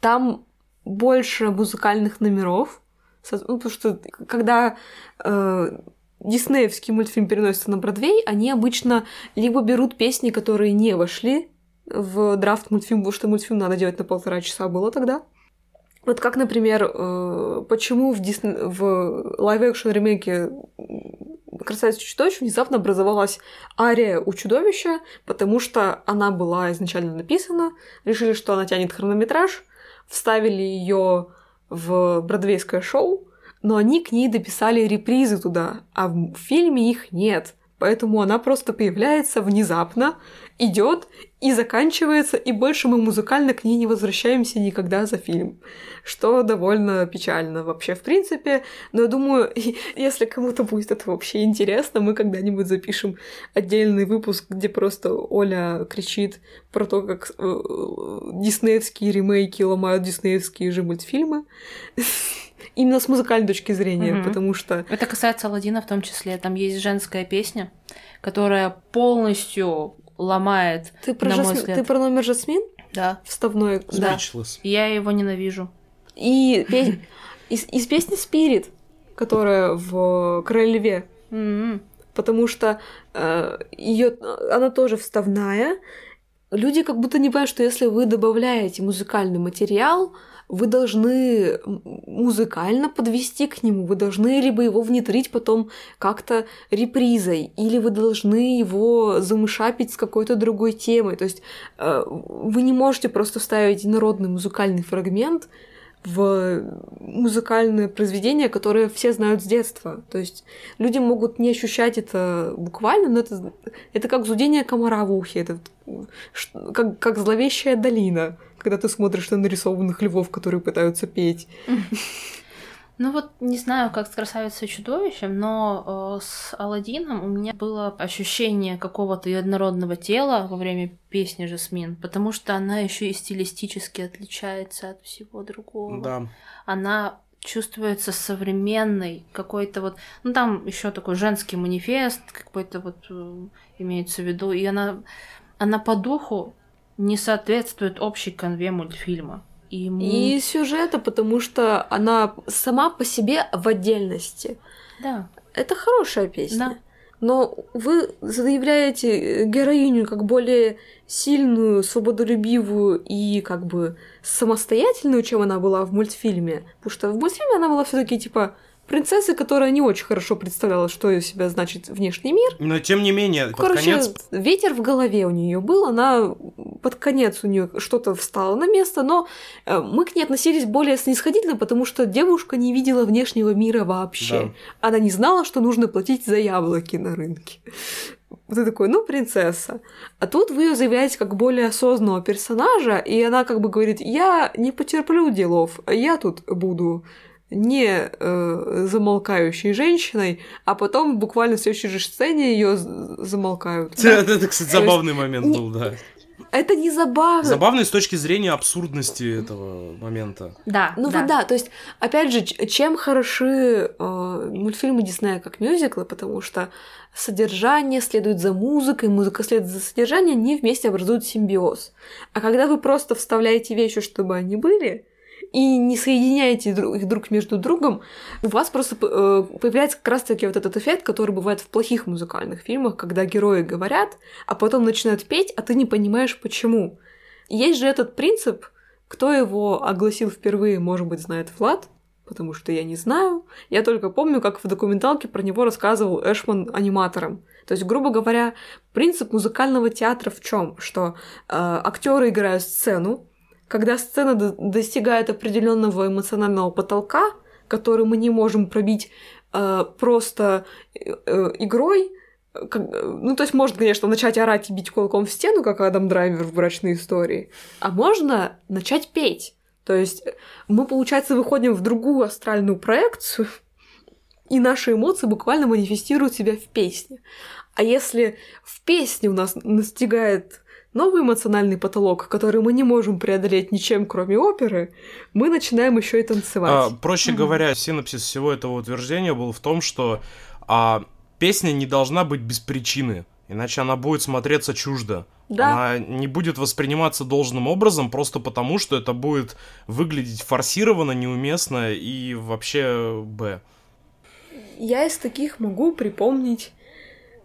там больше музыкальных номеров, ну, потому что когда э, диснеевский мультфильм переносится на Бродвей, они обычно либо берут песни, которые не вошли в драфт мультфильма, потому что мультфильм надо делать на полтора часа было тогда. Вот как, например, э, почему в, Дисне... в лайв-экшн ремейке «Красавица и чудовище» внезапно образовалась ария у чудовища, потому что она была изначально написана, решили, что она тянет хронометраж, вставили ее в бродвейское шоу, но они к ней дописали репризы туда, а в фильме их нет. Поэтому она просто появляется внезапно, идет и заканчивается, и больше мы музыкально к ней не возвращаемся никогда за фильм. Что довольно печально вообще в принципе. Но я думаю, если кому-то будет это вообще интересно, мы когда-нибудь запишем отдельный выпуск, где просто Оля кричит про то, как э, диснеевские ремейки ломают диснеевские же мультфильмы. Именно с музыкальной точки зрения, угу. потому что... Это касается Алладина в том числе. Там есть женская песня, которая полностью ломает, ты про, на мой взгляд. Ты про номер Жасмин? Да. Вставной. Да. Я его ненавижу. И пес... из, из песни Spirit, которая в Королеве. Mm-hmm. Потому что э, ее, она тоже вставная. Люди как будто не понимают, что если вы добавляете музыкальный материал, вы должны музыкально подвести к нему, вы должны либо его внедрить потом как-то репризой, или вы должны его замышапить с какой-то другой темой. То есть э, вы не можете просто вставить народный музыкальный фрагмент в музыкальное произведение, которое все знают с детства. То есть люди могут не ощущать это буквально, но это, это как зудение комара в ухе, это как, как зловещая долина когда ты смотришь на нарисованных львов, которые пытаются петь. Ну вот не знаю, как с красавицей и чудовищем, но э, с Алладином у меня было ощущение какого-то однородного тела во время песни Жасмин, потому что она еще и стилистически отличается от всего другого. Да. Она чувствуется современной, какой-то вот, ну там еще такой женский манифест какой-то вот э, имеется в виду, и она, она по духу не соответствует общей конве мультфильма. И, ему... и сюжета, потому что она сама по себе в отдельности. Да. Это хорошая песня. Да. Но вы заявляете героиню как более сильную, свободолюбивую и как бы самостоятельную, чем она была в мультфильме. Потому что в мультфильме она была все таки типа принцессы, которая не очень хорошо представляла, что из себя значит внешний мир. Но тем не менее, Короче, под конец... ветер в голове у нее был, она под конец у нее что-то встало на место, но э, мы к ней относились более снисходительно, потому что девушка не видела внешнего мира вообще. Да. Она не знала, что нужно платить за яблоки на рынке. Ты такой, ну, принцесса. А тут вы ее заявляете как более осознанного персонажа, и она как бы говорит, я не потерплю делов, я тут буду не э, замолкающей женщиной, а потом буквально в следующей же сцене ее замолкают. Это, это, кстати, забавный момент был, да. Это не забавно. Забавный с точки зрения абсурдности этого момента. Да. Ну да. вот да, то есть, опять же, чем хороши э, мультфильмы Диснея как мюзиклы, потому что содержание следует за музыкой, музыка следует за содержанием, они вместе образуют симбиоз. А когда вы просто вставляете вещи, чтобы они были, и не соединяете их друг между другом, у вас просто э, появляется как раз-таки вот этот эффект, который бывает в плохих музыкальных фильмах, когда герои говорят, а потом начинают петь, а ты не понимаешь почему. есть же этот принцип Кто его огласил впервые, может быть, знает Влад, потому что я не знаю. Я только помню, как в документалке про него рассказывал Эшман аниматорам. То есть, грубо говоря, принцип музыкального театра в чем? Что э, актеры играют сцену, когда сцена до- достигает определенного эмоционального потолка, который мы не можем пробить э, просто э, э, игрой, как, ну, то есть можно, конечно, начать орать и бить кулаком в стену, как Адам Драйвер в «Брачной истории», а можно начать петь. То есть мы, получается, выходим в другую астральную проекцию, и наши эмоции буквально манифестируют себя в песне. А если в песне у нас настигает новый эмоциональный потолок, который мы не можем преодолеть ничем, кроме оперы, мы начинаем еще и танцевать. А, проще говоря, синопсис всего этого утверждения был в том, что а, песня не должна быть без причины, иначе она будет смотреться чуждо. Да. Она не будет восприниматься должным образом просто потому, что это будет выглядеть форсированно, неуместно и вообще б. Я из таких могу припомнить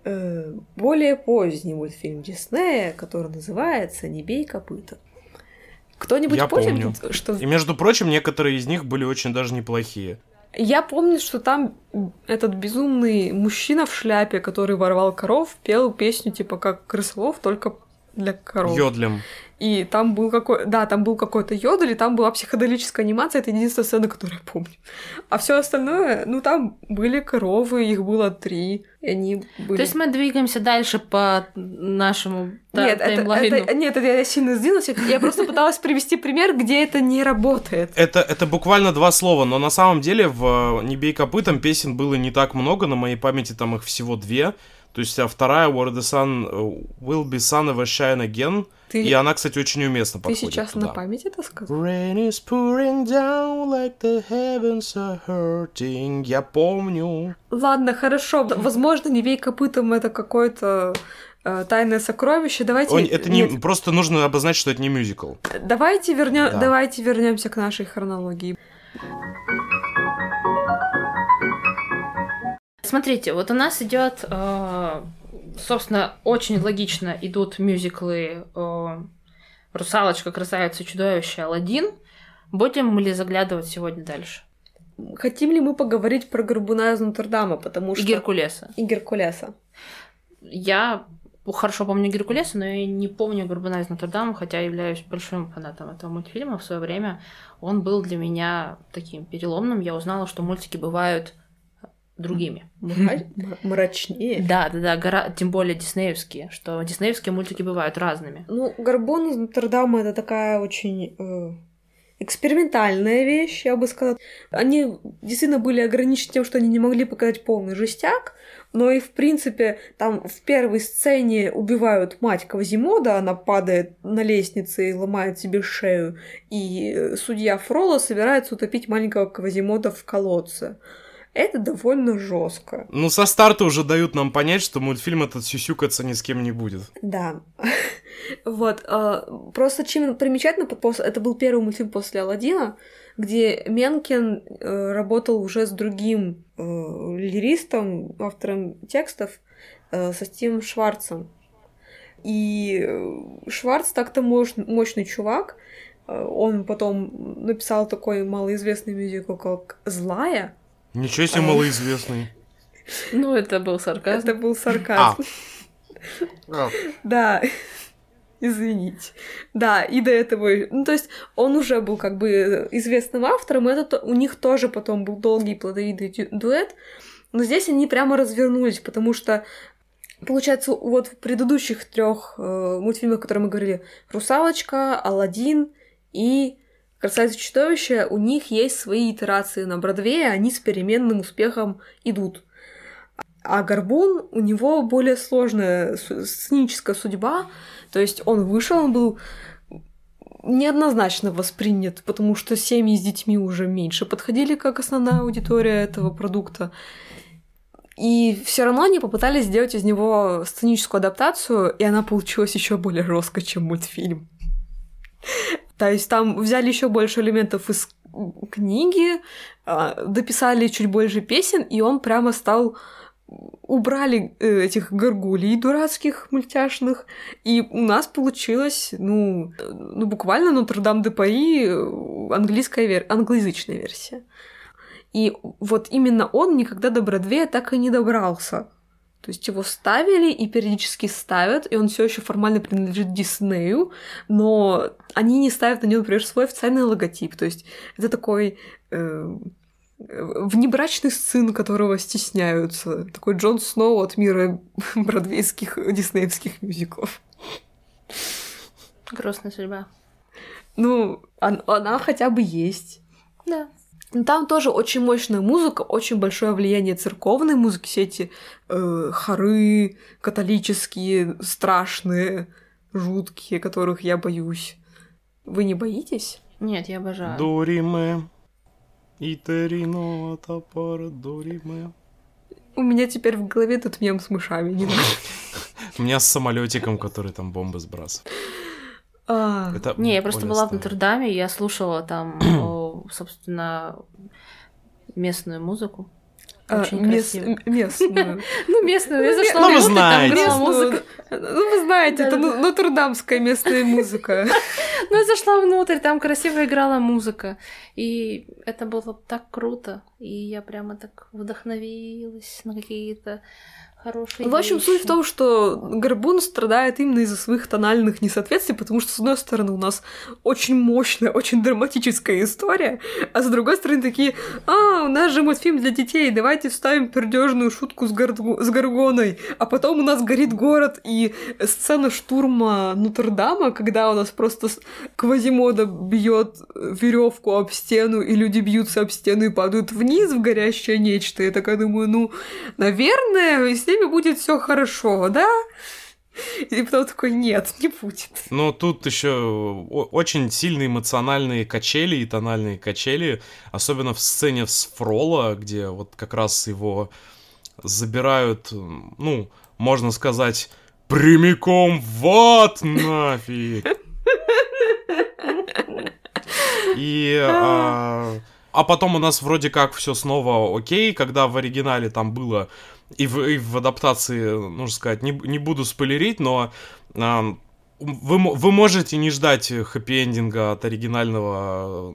э, более поздний мультфильм Диснея, который называется «Не бей копыта». Кто-нибудь Я помнит, помню. что... И между прочим, некоторые из них были очень даже неплохие. Я помню, что там этот безумный мужчина в шляпе, который ворвал коров, пел песню типа как крысолов, только для коров. Йодлем. И там был какой... Да, там был какой-то йодль, и там была психоделическая анимация, это единственная сцена, которую я помню. А все остальное, ну там были коровы, их было три, и они были... То есть мы двигаемся дальше по нашему та- Нет, это, это- нет, это я сильно сдвинулась. Я просто пыталась привести пример, где это не работает. Это, это буквально два слова, но на самом деле в «Не бей копытом» песен было не так много, на моей памяти там их всего две. То есть а вторая «Where the sun э, will be sun ever shine again», Ты, и она, кстати, очень уместно ты подходит сейчас туда. на память это сказал? Rain is pouring down like the heavens are hurting. Я помню. Ладно, хорошо. Возможно, не бей копытом это какое-то э, тайное сокровище. Давайте. Ой, это не нет, просто нужно обозначить, что это не мюзикл. Давайте вернем. Да. Давайте вернемся к нашей хронологии. Смотрите, вот у нас идет, э, собственно, очень логично идут мюзиклы э, «Русалочка», «Красавица и чудовище», «Аладдин». Будем ли заглядывать сегодня дальше? Хотим ли мы поговорить про Горбуна из Нотр-Дама, потому И что Геркулеса. и Геркулеса. Я хорошо помню Геркулеса, но я не помню Горбуна из Нотр-Дама, хотя являюсь большим фанатом этого мультфильма. В свое время он был для меня таким переломным. Я узнала, что мультики бывают другими. Мрачнее. Да, да, да, гора... тем более диснеевские, что диснеевские мультики бывают разными. Ну, Горбун из Нотр-Дама это такая очень э, экспериментальная вещь, я бы сказала. Они действительно были ограничены тем, что они не могли показать полный жестяк, но и, в принципе, там в первой сцене убивают мать Квазимода, она падает на лестнице и ломает себе шею, и э, судья Фроло собирается утопить маленького Квазимода в колодце. Это довольно жестко. Ну, со старта уже дают нам понять, что мультфильм этот сюсюкаться ни с кем не будет. Да. Вот. а, Просто чем примечательно, это был первый мультфильм после Алладина, где Менкин э, работал уже с другим э, лиристом, автором текстов, э, со Стивом Шварцем. И Шварц так-то мощный чувак. Он потом написал такой малоизвестный мюзикл, как «Злая». Ничего себе А. малоизвестный. Ну, это был сарказм. Это был сарказм. А. Да. Извините. Да, и до этого... Ну, то есть он уже был как бы известным автором, и это то- у них тоже потом был долгий плодовитый дуэт. Но здесь они прямо развернулись, потому что Получается, вот в предыдущих трех э, мультфильмах, о которых мы говорили, «Русалочка», «Аладдин» и «Красавица чудовище», у них есть свои итерации на Бродвее, они с переменным успехом идут. А Горбун, у него более сложная сценическая судьба, то есть он вышел, он был неоднозначно воспринят, потому что семьи с детьми уже меньше подходили как основная аудитория этого продукта. И все равно они попытались сделать из него сценическую адаптацию, и она получилась еще более жесткой, чем мультфильм. То есть там взяли еще больше элементов из книги, а, дописали чуть больше песен, и он прямо стал убрали э, этих горгулей дурацких мультяшных, и у нас получилось, ну, э, ну буквально Нотр-Дам де Пари английская вер... англоязычная версия. И вот именно он никогда до Бродвея так и не добрался. То есть его ставили и периодически ставят, и он все еще формально принадлежит Диснею, но они не ставят на него, например, свой официальный логотип. То есть это такой э, внебрачный сын, которого стесняются. Такой Джон Сноу от мира бродвейских диснеевских мюзиклов. Грустная судьба. Ну, она, она хотя бы есть. Да. Там тоже очень мощная музыка, очень большое влияние церковной музыки, все эти э, хоры католические, страшные, жуткие, которых я боюсь. Вы не боитесь? Нет, я обожаю. Дориме. Итерино топор Дориме. У меня теперь в голове тут мем с мышами, не. У меня с самолетиком, который там бомбы сбрасывает. А, Не, я просто была в. Нотр-Даме, я слушала там, о, собственно, местную музыку. а, Очень мес- красиво. м- местную. Ну, местную. Я Ну, зашла ну, вы знаете. музыка. Ну, вы знаете, это ну- нотр-дамская местная музыка. Ну, я зашла внутрь, там красиво играла музыка. И это было так круто. И я прямо так вдохновилась на какие-то хорошие В общем, суть вещи. в том, что Горбун страдает именно из-за своих тональных несоответствий, потому что, с одной стороны, у нас очень мощная, очень драматическая история, а с другой стороны, такие, а, у нас же мультфильм для детей, давайте вставим пердежную шутку с, горгу- с Горгоной, а потом у нас горит город, и сцена штурма Нотр-Дама, когда у нас просто Квазимода бьет веревку об стену, и люди бьются об стену и падают вниз в горящее нечто. Я такая думаю, ну, наверное, с ними будет все хорошо, да? И потом такой, нет, не будет. Но тут еще очень сильные эмоциональные качели и тональные качели, особенно в сцене с Фрола, где вот как раз его забирают, ну, можно сказать, прямиком в ад нафиг. И а, а потом у нас вроде как все снова окей, когда в оригинале там было и в, и в адаптации, нужно сказать, не, не буду спойлерить, но а, вы, вы можете не ждать хэппи-эндинга от оригинального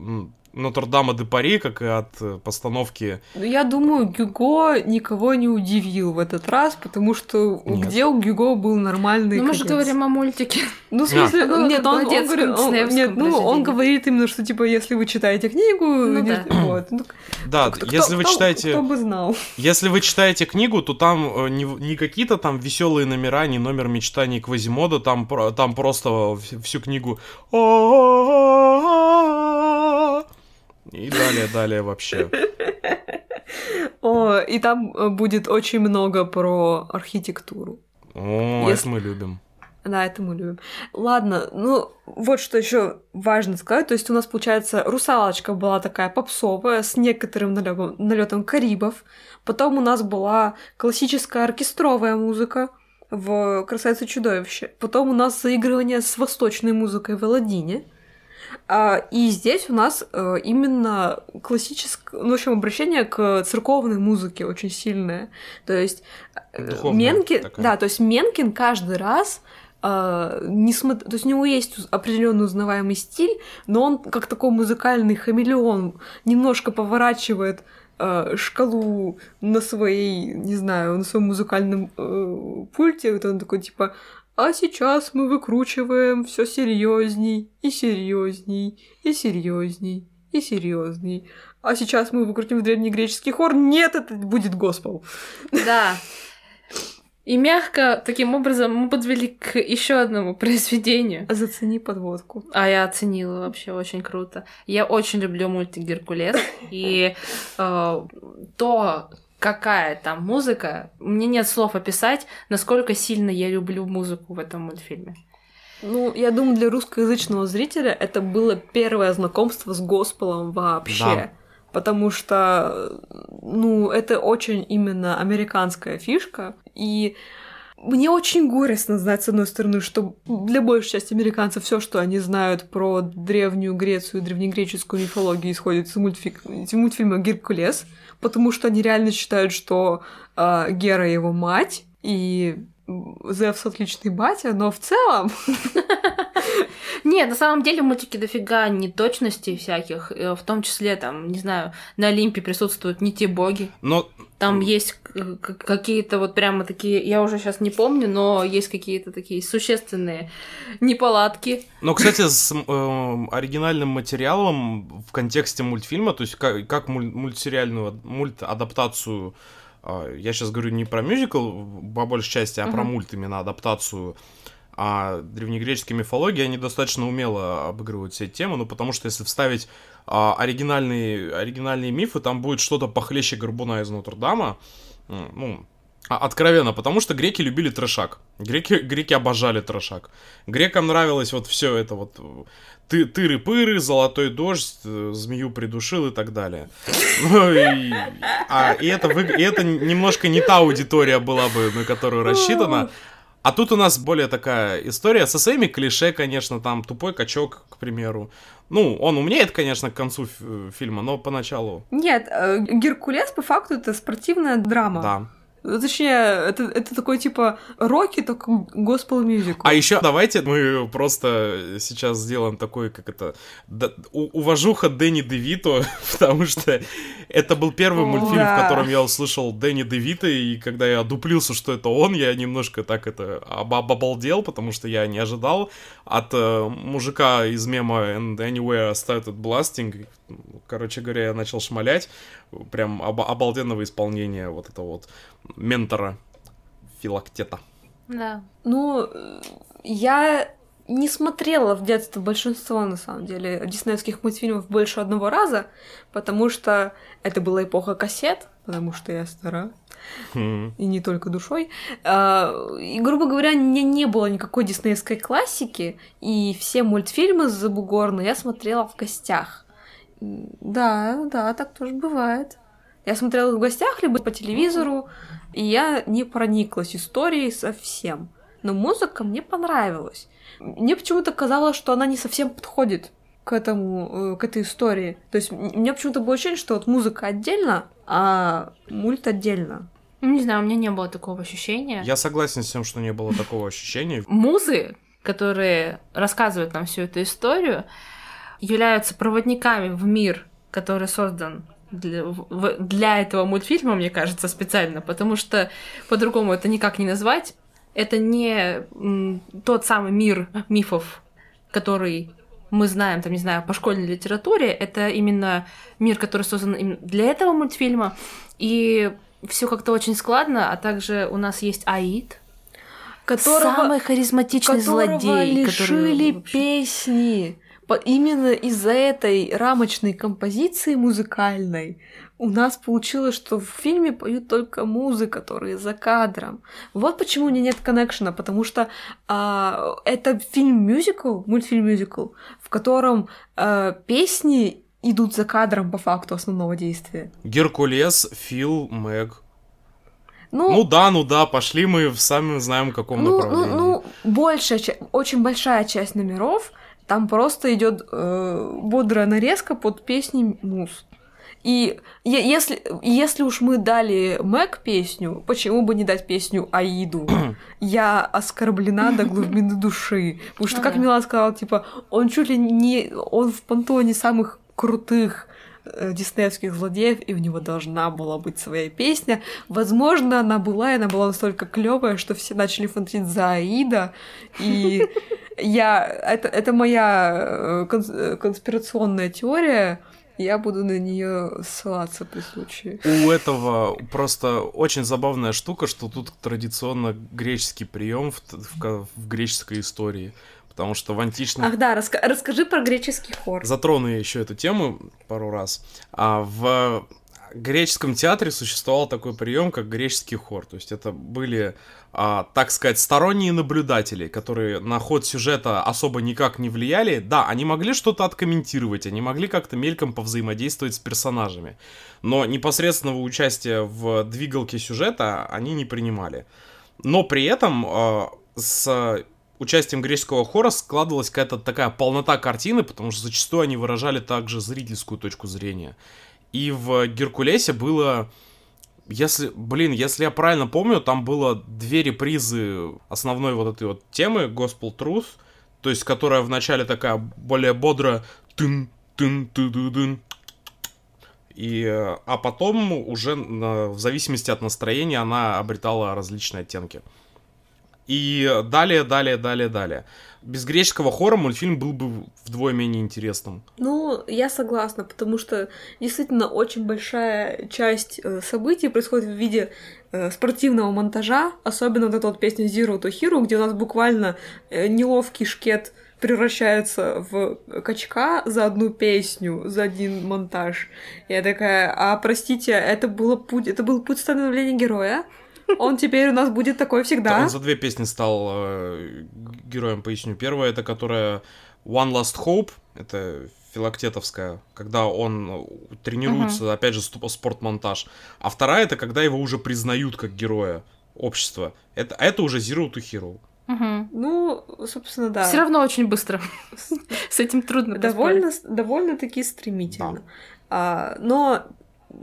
Нотр-Дама де Пари, как и от э, постановки. Ну, Я думаю, Гюго никого не удивил в этот раз, потому что Нет. где у Гюго был нормальный Ну, мы же говорим о мультике. Ну, в смысле, Ну, нет, он, он говорит, он- нет, ну, он говорит именно, что, типа, если вы читаете книгу, Ну да. вот, ну, Да, кто- если вы кто- читаете... Кто бы знал. Если вы читаете книгу, то там э, не, не какие-то там веселые номера, не номер мечтаний Квазимода, там, там просто вс- всю книгу и далее, далее вообще. О, и там э, будет очень много про архитектуру. О, Если- это мы любим. Да, это мы любим. Ладно, ну вот что еще важно сказать. То есть у нас, получается, русалочка была такая попсовая с некоторым налетом, налетом карибов. Потом у нас была классическая оркестровая музыка в «Красавице чудовище». Потом у нас заигрывание с восточной музыкой в «Аладдине». А, и здесь у нас э, именно классическое, ну, в общем, обращение к церковной музыке очень сильное. То есть э, Духовная Менкин, такая. да, то есть Менкин каждый раз а, несмотря, то есть у него есть определенный узнаваемый стиль, но он как такой музыкальный хамелеон немножко поворачивает шкалу на своей, не знаю, на своем музыкальном э, пульте, вот он такой типа, а сейчас мы выкручиваем все серьезней и серьезней и серьезней и серьезней. А сейчас мы выкрутим в древнегреческий хор. Нет, это будет госпел. Да. И мягко, таким образом, мы подвели к еще одному произведению. Зацени подводку. А я оценила вообще очень круто. Я очень люблю мультик Геркулес. И э, то, какая там музыка, мне нет слов описать, насколько сильно я люблю музыку в этом мультфильме. Ну, я думаю, для русскоязычного зрителя это было первое знакомство с госпелом вообще. Да. Потому что, ну, это очень именно американская фишка. И мне очень горестно знать, с одной стороны, что для большей части американцев все, что они знают про древнюю Грецию, древнегреческую мифологию, исходит из, мультфи... из мультфильма «Геркулес», потому что они реально считают, что э, Гера его мать, и Зевс отличный батя, но в целом... Нет, на самом деле мультики дофига неточностей всяких, э, в том числе, там, не знаю, на Олимпе присутствуют не те боги. Но Там есть какие-то вот прямо такие, я уже сейчас не помню, но есть какие-то такие существенные неполадки. Но, кстати, с э, оригинальным материалом в контексте мультфильма, то есть как, как муль, мультсериальную мульт-адаптацию а, я сейчас говорю не про мюзикл по большей части, а uh-huh. про мульт именно адаптацию а древнегреческой мифологии они достаточно умело обыгрывают все темы, ну потому что если вставить а, оригинальные, оригинальные мифы, там будет что-то похлеще Горбуна из Нотр-Дама, ну, а, откровенно, потому что греки любили трешак. Греки, греки обожали трешак. Грекам нравилось вот все это вот ты, тыры-пыры, золотой дождь, э, змею придушил и так далее. Ну, и, а, и, это, и это немножко не та аудитория была бы, на которую рассчитана. А тут у нас более такая история со своими клише, конечно, там тупой качок, к примеру. Ну, он умнеет, конечно, к концу фильма, но поначалу. Нет, э, Геркулес по факту это спортивная драма. Да. Точнее, это, это такой типа роки, только госпел мюзикл. А еще давайте мы просто сейчас сделаем такой, как это, да, уважуха Дэнни Девито, потому что это был первый мультфильм, да. в котором я услышал Дэнни Девито, и когда я дуплился, что это он, я немножко так это об обалдел, потому что я не ожидал от э, мужика из мема And Anywhere Started Blasting. Короче говоря, я начал шмалять прям об обалденного исполнения вот этого вот ментора Филактета. Да. Ну, я не смотрела в детстве большинство, на самом деле, диснеевских мультфильмов больше одного раза, потому что это была эпоха кассет, потому что я стара. И не только душой. А, и, грубо говоря, не, не было никакой диснеевской классики, и все мультфильмы с Забугорна я смотрела в гостях. Да, да, так тоже бывает. Я смотрела в гостях, либо по телевизору, и я не прониклась историей совсем. Но музыка мне понравилась. Мне почему-то казалось, что она не совсем подходит к этому, э, к этой истории. То есть мне почему-то было ощущение, что вот музыка отдельно, а мульт отдельно. Ну, не знаю, у меня не было такого ощущения. Я согласен с тем, что не было такого ощущения. Музы, которые рассказывают нам всю эту историю, являются проводниками в мир, который создан для, для этого мультфильма, мне кажется, специально, потому что по-другому это никак не назвать. Это не тот самый мир мифов, который мы знаем, там, не знаю, по школьной литературе. Это именно мир, который создан для этого мультфильма. И все как-то очень складно, а также у нас есть Аид, которого, самый харизматичный злодей, лишили который... песни именно из-за этой рамочной композиции музыкальной у нас получилось, что в фильме поют только музы, которые за кадром. Вот почему у меня нет коннекшена, потому что а, это фильм-мюзикл, мультфильм-мюзикл, в котором а, песни идут за кадром по факту основного действия. Геркулес, Фил, Мэг. Ну, ну да, ну да, пошли мы в сами знаем каком ну, направлении. Ну, ну, большая, очень большая часть номеров там просто идет э, бодрая нарезка под песни Муз. И если, если уж мы дали Мэг песню, почему бы не дать песню Аиду? Я оскорблена до глубины души. Потому что, как Мила сказала, типа, он чуть ли не... Он в пантоне самых крутых э, диснеевских злодеев, и у него должна была быть своя песня. Возможно, она была, и она была настолько клевая, что все начали фанатить за Аида, и я... Это, это моя э, э, конспирационная теория, я буду на нее ссылаться при случае. У этого просто очень забавная штука, что тут традиционно греческий прием в, в, в греческой истории. Потому что в античном... Ах да, раска... расскажи про греческий хор. Затрону я еще эту тему пару раз. А в греческом театре существовал такой прием, как греческий хор. То есть это были а, так сказать, сторонние наблюдатели, которые на ход сюжета особо никак не влияли, да, они могли что-то откомментировать, они могли как-то мельком повзаимодействовать с персонажами, но непосредственного участия в двигалке сюжета они не принимали. но при этом э, с участием греческого хора складывалась какая-то такая полнота картины, потому что зачастую они выражали также зрительскую точку зрения. И в Геркулесе было если, блин, если я правильно помню, там было две репризы основной вот этой вот темы Gospel Truth, то есть которая вначале такая более бодрая тын тын ты ды дын и, а потом уже в зависимости от настроения она обретала различные оттенки. И далее, далее, далее, далее без греческого хора мультфильм был бы вдвое менее интересным. Ну, я согласна, потому что действительно очень большая часть э, событий происходит в виде э, спортивного монтажа, особенно вот эта вот песня Zero to Hero, где у нас буквально э, неловкий шкет превращается в качка за одну песню, за один монтаж. Я такая, а простите, это было путь, это был путь становления героя, он теперь у нас будет такой всегда. Он за две песни стал э, героем, поясню. Первая, это которая One Last Hope, это филактетовская, когда он тренируется, uh-huh. опять же, спортмонтаж. А вторая, это когда его уже признают как героя общества. Это, это уже Zero to Hero. Угу. Ну, собственно, да. Все равно очень быстро. С этим трудно довольно, довольно-таки стремительно. А, но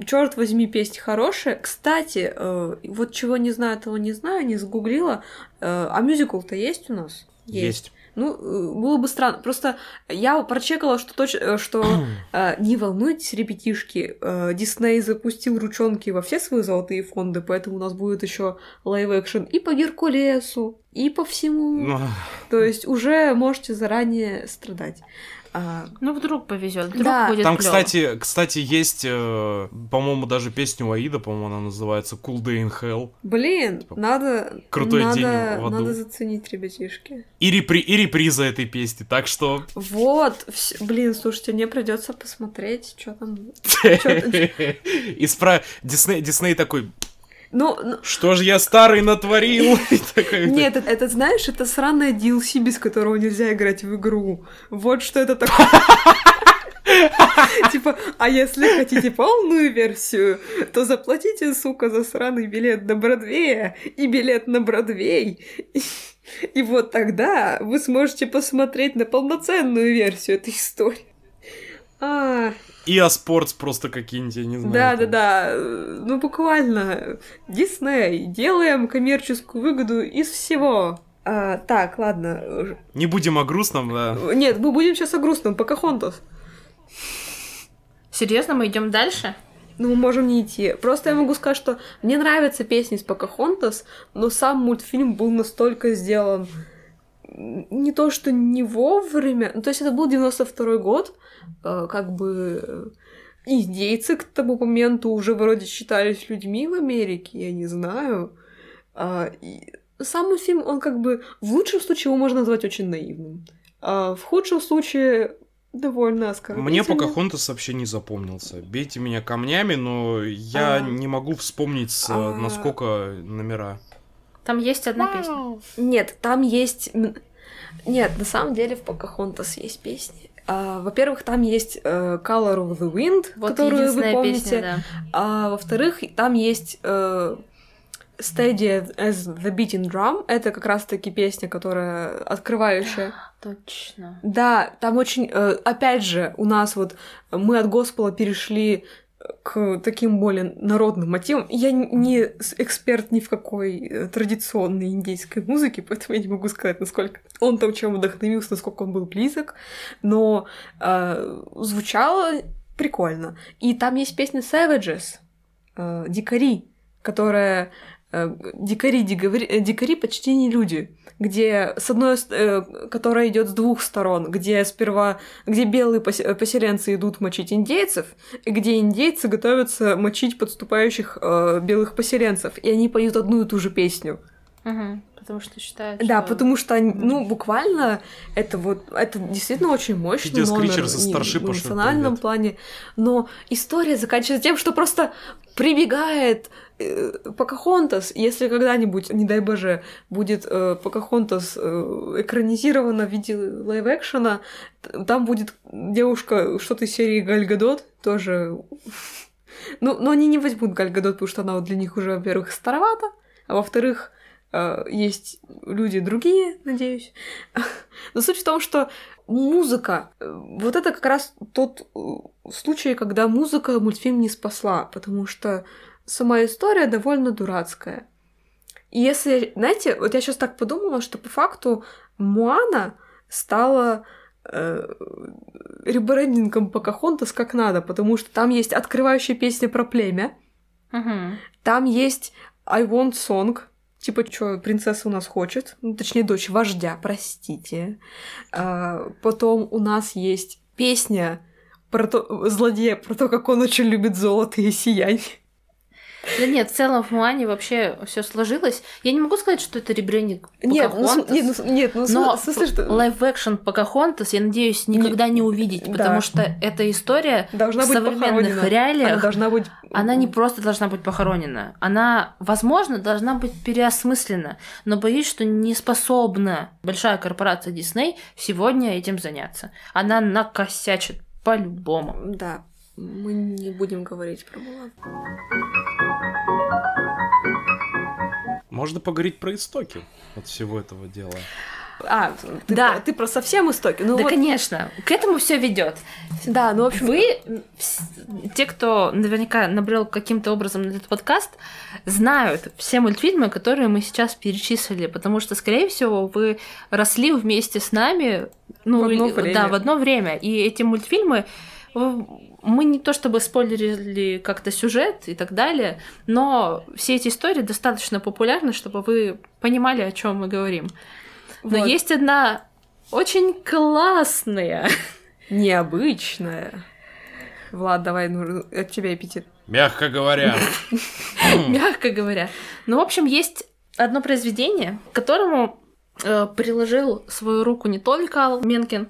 черт возьми, песни хорошие. Кстати, э, вот чего не знаю, того не знаю, не загуглила. Э, а мюзикл-то есть у нас? Есть. есть. Ну, э, было бы странно. Просто я прочекала, что, точ... Э, что э, не волнуйтесь, ребятишки, э, Дисней запустил ручонки во все свои золотые фонды, поэтому у нас будет еще лайв-экшен и по Геркулесу, и по всему. То есть уже можете заранее страдать. А... Ну, вдруг повезет, вдруг да. будет Там, клёво. кстати, кстати, есть, э, по-моему, даже песня у Аида, по-моему, она называется Cool Day in Hell. Блин, типа, надо... Крутой надо, день в аду. Надо заценить, ребятишки. И, репри... и реприза этой песни, так что... Вот, вс... блин, слушайте, мне придется посмотреть, что там... Исправ... Дисней, Дисней такой, ну, ну... Что же я старый натворил? Нет, это, знаешь, это сраная DLC, без которого нельзя играть в игру. Вот что это такое. Типа, а если хотите полную версию, то заплатите, сука, за сраный билет на Бродвея и билет на Бродвей. И вот тогда вы сможете посмотреть на полноценную версию этой истории. А, и о спортс просто какие-нибудь, я не знаю. Да, да, да. Ну, буквально. Дисней. Делаем коммерческую выгоду из всего. А, так, ладно. Не будем о грустном, да. Нет, мы будем сейчас о грустном. Покахонтас. Серьезно, мы идем дальше? Ну, мы можем не идти. Просто я могу сказать, что мне нравятся песни из Покахонтас, но сам мультфильм был настолько сделан не то, что не вовремя, ну, то есть это был 92 год, э, как бы э, индейцы к тому моменту уже вроде считались людьми в Америке, я не знаю. А, и сам фильм, он как бы в лучшем случае его можно назвать очень наивным, а в худшем случае довольно оскорбительным. Мне Покахонтас вообще не запомнился. Бейте меня камнями, но я а... не могу вспомнить, а... насколько номера. Там есть одна песня. Нет, там есть... Нет, на самом деле в Покахонтас есть песни. А, во-первых, там есть uh, Color of the Wind, вот которую вы помните. Песня, да. А во-вторых, там есть uh, Steady as the Beating Drum. Это как раз-таки песня, которая открывающая. Точно. Да, там очень... Uh, опять же, у нас вот мы от Госпела перешли к таким более народным мотивам. Я не эксперт ни в какой э, традиционной индейской музыке, поэтому я не могу сказать, насколько он там чем вдохновился, насколько он был близок, но э, звучало прикольно. И там есть песня Savages, э, Дикари, которая дикари, дикари, э, дикари почти не люди, где с одной, э, которая идет с двух сторон, где сперва, где белые поселенцы идут мочить индейцев, и где индейцы готовятся мочить подступающих э, белых поселенцев, и они поют одну и ту же песню. Угу, потому что считают, Да, что... потому что, ну, буквально, это вот, это действительно очень мощный номер в национальном плане, но история заканчивается тем, что просто прибегает э, Покахонтас, если когда-нибудь, не дай боже, будет э, Покахонтас э, экранизирована в виде лайв-экшена, там будет девушка что-то из серии Галь Гадот, тоже... Ну, но они не возьмут Галь Гадот, потому что она вот для них уже, во-первых, старовата, а во-вторых, э, есть люди другие, надеюсь. Но суть в том, что музыка, э, вот это как раз тот э, случай, когда музыка мультфильм не спасла, потому что сама история довольно дурацкая. И если, знаете, вот я сейчас так подумала, что по факту Муана стала э, ребрендингом Покахонтас как надо, потому что там есть открывающая песня про племя, Мгм. там есть I Want Song, типа, что принцесса у нас хочет, ну, точнее, дочь вождя, простите. А, потом у нас есть песня про то, злодея, про то, как он очень любит золото и сияние. Да нет, в целом в Муане вообще все сложилось. Я не могу сказать, что это ребрендинг Нет, ну, нет, ну, нет, ну, но смысле, что лайв-экшн Покахонтас, я надеюсь, никогда не увидеть, да. потому что эта история должна в быть современных похоронена. реалиях, Она должна быть... она не просто должна быть похоронена. Она, возможно, должна быть переосмыслена, но боюсь, что не способна большая корпорация Дисней сегодня этим заняться. Она накосячит по-любому. Да, мы не будем говорить про Мулан. Можно поговорить про истоки от всего этого дела. А, ты, Да. про, ты про совсем истоки? Ну да, вот, конечно, к этому все ведет. да, ну, в общем... Вы, вс- те, кто наверняка набрел каким-то образом на этот подкаст, знают все мультфильмы, которые мы сейчас перечислили, потому что, скорее всего, вы росли вместе с нами, ну, В одно и- время. да, в одно время, и эти мультфильмы э, мы не то чтобы спойлерили как-то сюжет и так далее, но все эти истории достаточно популярны, чтобы вы понимали, о чем мы говорим. Но Вот. есть одна очень классная Необычная. Влад, давай, ну, от тебя эпитет. Мягко говоря. мягко говоря. Ну, в общем, есть одно произведение, к которому э, приложил свою руку не только Ал Менкин,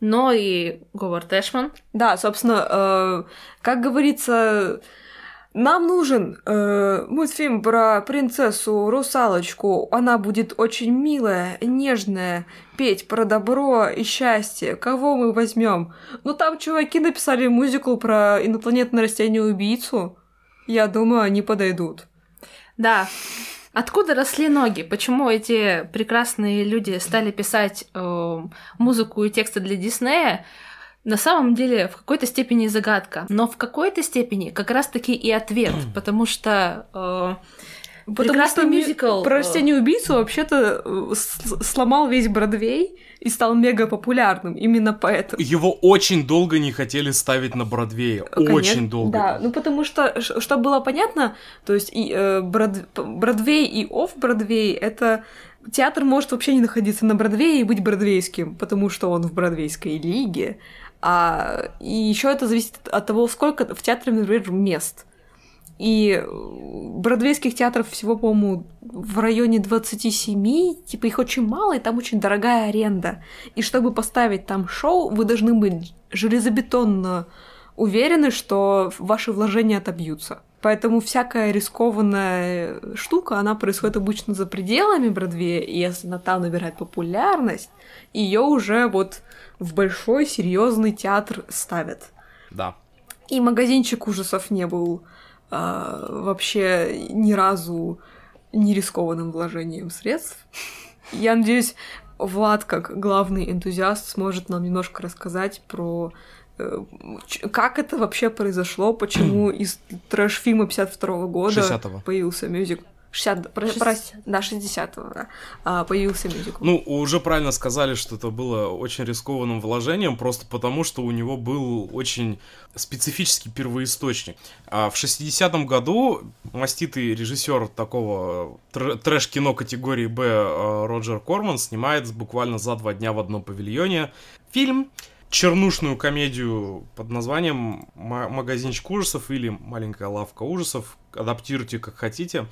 но и Говард Эшман. Да, собственно, э, как говорится, нам нужен э, мультфильм про принцессу русалочку. Она будет очень милая, нежная, петь про добро и счастье. Кого мы возьмем? Ну там чуваки написали мюзикл про инопланетное растение убийцу. Я думаю, они подойдут. Да. Откуда росли ноги? Почему эти прекрасные люди стали писать э, музыку и тексты для Диснея? На самом деле, в какой-то степени загадка, но в какой-то степени как раз-таки и ответ, потому что э, прекрасный мю- мюзикл. Про э, растение убийцу вообще-то э, сломал весь Бродвей и стал мега популярным. Именно поэтому. Его очень долго не хотели ставить на Бродвее. Конечно, Очень долго. Да, ну потому что, чтобы было понятно, то есть и э, Брод- Бродвей и офф-Бродвей — это театр может вообще не находиться на Бродвее и быть бродвейским, потому что он в бродвейской лиге. А, и еще это зависит от того, сколько в театре, например, мест. И э, бродвейских театров всего, по-моему, в районе 27, типа их очень мало, и там очень дорогая аренда. И чтобы поставить там шоу, вы должны быть железобетонно уверены, что ваши вложения отобьются. Поэтому всякая рискованная штука, она происходит обычно за пределами Бродвея, и если она там набирает популярность, ее уже вот в большой серьезный театр ставят. Да. И магазинчик ужасов не был а, вообще ни разу не рискованным вложением средств. Я надеюсь, Влад, как главный энтузиаст, сможет нам немножко рассказать про э, как это вообще произошло, почему из трэш-фильма 52 года 60-го. появился мюзик. 60, про- 60. прости, да, 60-го, да, а, появился мюзикл. Ну, уже правильно сказали, что это было очень рискованным вложением, просто потому, что у него был очень специфический первоисточник. А в 60-м году маститый режиссер такого тр- трэш-кино категории Б э, Роджер Корман снимает буквально за два дня в одном павильоне фильм, чернушную комедию под названием «Ма- «Магазинчик ужасов» или «Маленькая лавка ужасов», адаптируйте как хотите.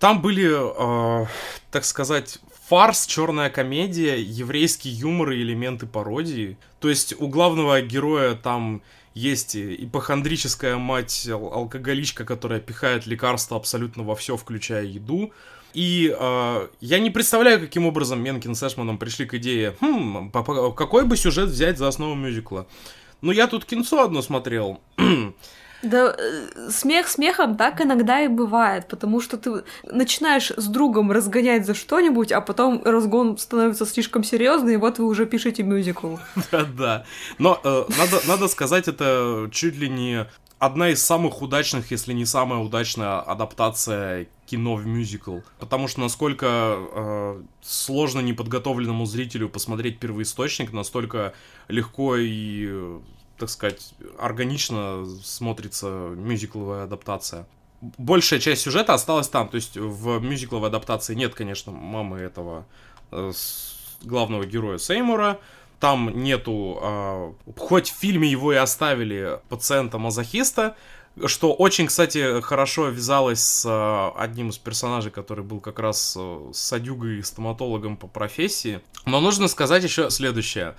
Там были, э, так сказать, фарс, черная комедия, еврейский юмор и элементы пародии. То есть у главного героя там есть ипохондрическая мать, ал- алкоголичка, которая пихает лекарства абсолютно во все, включая еду. И э, я не представляю, каким образом Менкин с Эшманом пришли к идее, хм, какой бы сюжет взять за основу мюзикла. Ну, я тут кинцо одно смотрел. Да, э, смех смехом так иногда и бывает, потому что ты начинаешь с другом разгонять за что-нибудь, а потом разгон становится слишком серьезный, и вот вы уже пишете мюзикл. Да-да. Но э, надо, надо сказать, это чуть ли не одна из самых удачных, если не самая удачная адаптация кино в мюзикл. Потому что насколько э, сложно неподготовленному зрителю посмотреть первоисточник, настолько легко и, так сказать, органично смотрится мюзикловая адаптация. Большая часть сюжета осталась там, то есть в мюзикловой адаптации нет, конечно, мамы этого э, главного героя Сеймура, там нету, э, хоть в фильме его и оставили пациента-мазохиста, что очень, кстати, хорошо вязалось с э, одним из персонажей, который был как раз э, садюгой и стоматологом по профессии. Но нужно сказать еще следующее.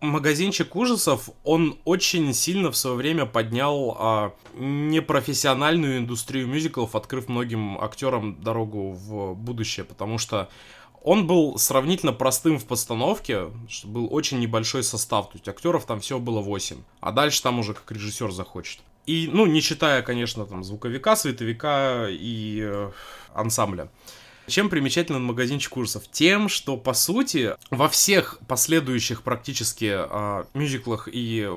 Магазинчик ужасов, он очень сильно в свое время поднял а, непрофессиональную индустрию мюзиклов, открыв многим актерам дорогу в будущее, потому что он был сравнительно простым в постановке, что был очень небольшой состав, то есть актеров там всего было 8, а дальше там уже как режиссер захочет. И, ну, не считая, конечно, там звуковика, световика и э, ансамбля. Чем примечателен магазинчик курсов? Тем, что, по сути, во всех последующих практически э, мюзиклах и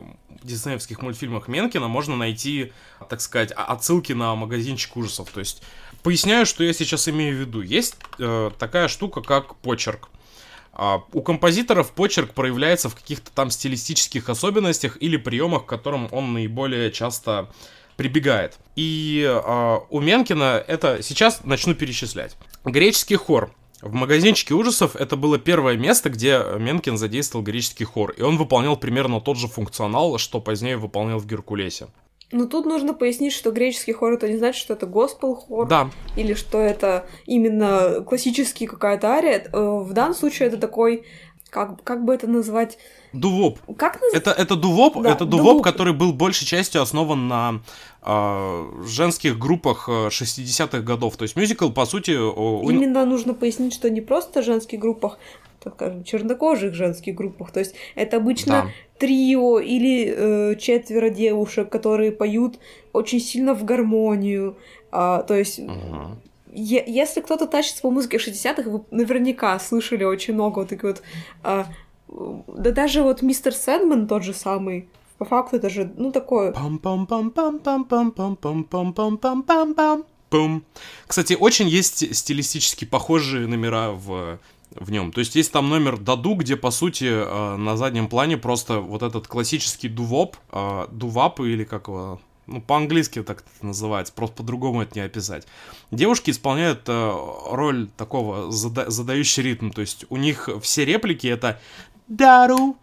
диснеевских мультфильмах Менкина можно найти, так сказать, отсылки на магазинчик ужасов. То есть Поясняю, что я сейчас имею в виду. Есть э, такая штука, как почерк. Uh, у композиторов почерк проявляется в каких-то там стилистических особенностях или приемах, к которым он наиболее часто прибегает. И uh, у Менкина это сейчас начну перечислять. Греческий хор. В магазинчике ужасов это было первое место, где Менкин задействовал греческий хор, и он выполнял примерно тот же функционал, что позднее выполнял в Геркулесе. Ну тут нужно пояснить, что греческий хор это не значит, что это госпел хор. Да. Или что это именно классический какая-то ария. Э, в данном случае это такой как, как бы это назвать? Дувоп. Как назвать? Это, это дувоп, да, это дувоп, дувоп, который был большей частью основан на э, женских группах 60-х э, годов. То есть мюзикл, по сути... Именно нужно пояснить, что не просто женских группах, так скажем, чернокожих женских группах. То есть это обычно да. трио или э, четверо девушек, которые поют очень сильно в гармонию. А, то есть угу если кто-то тащится по музыке 60-х, вы наверняка слышали очень много вот таких вот... Э, да даже вот мистер Сэндман тот же самый, по факту это же, ну, такое... Пум. Кстати, очень есть стилистически похожие номера в в нем. То есть есть там номер Даду, где, по сути, э, на заднем плане просто вот этот классический дувоп, э, дувап или как его ну, по-английски так это называется, просто по-другому это не описать. Девушки исполняют э, роль такого зада- задающий ритм, то есть у них все реплики это Дару,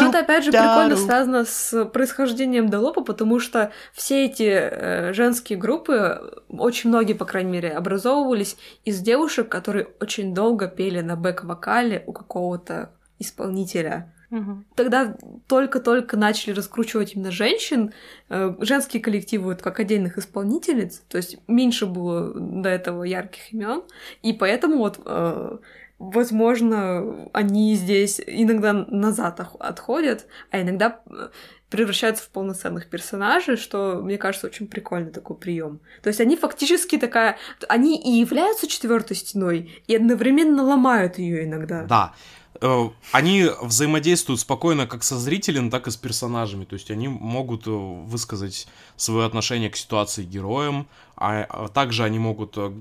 но это опять же прикольно связано с происхождением Делопа, потому что все эти э, женские группы, очень многие, по крайней мере, образовывались из девушек, которые очень долго пели на бэк-вокале у какого-то исполнителя. Угу. Тогда только-только начали раскручивать именно женщин, э, женские коллективы вот, как отдельных исполнительниц, то есть меньше было до этого ярких имен, и поэтому вот э, возможно, они здесь иногда назад отходят, а иногда э, превращаются в полноценных персонажей, что, мне кажется, очень прикольный такой прием. То есть они фактически такая... Они и являются четвертой стеной, и одновременно ломают ее иногда. Да. Э, они взаимодействуют спокойно как со зрителем, так и с персонажами. То есть они могут э, высказать свое отношение к ситуации героям, а, а также они могут э,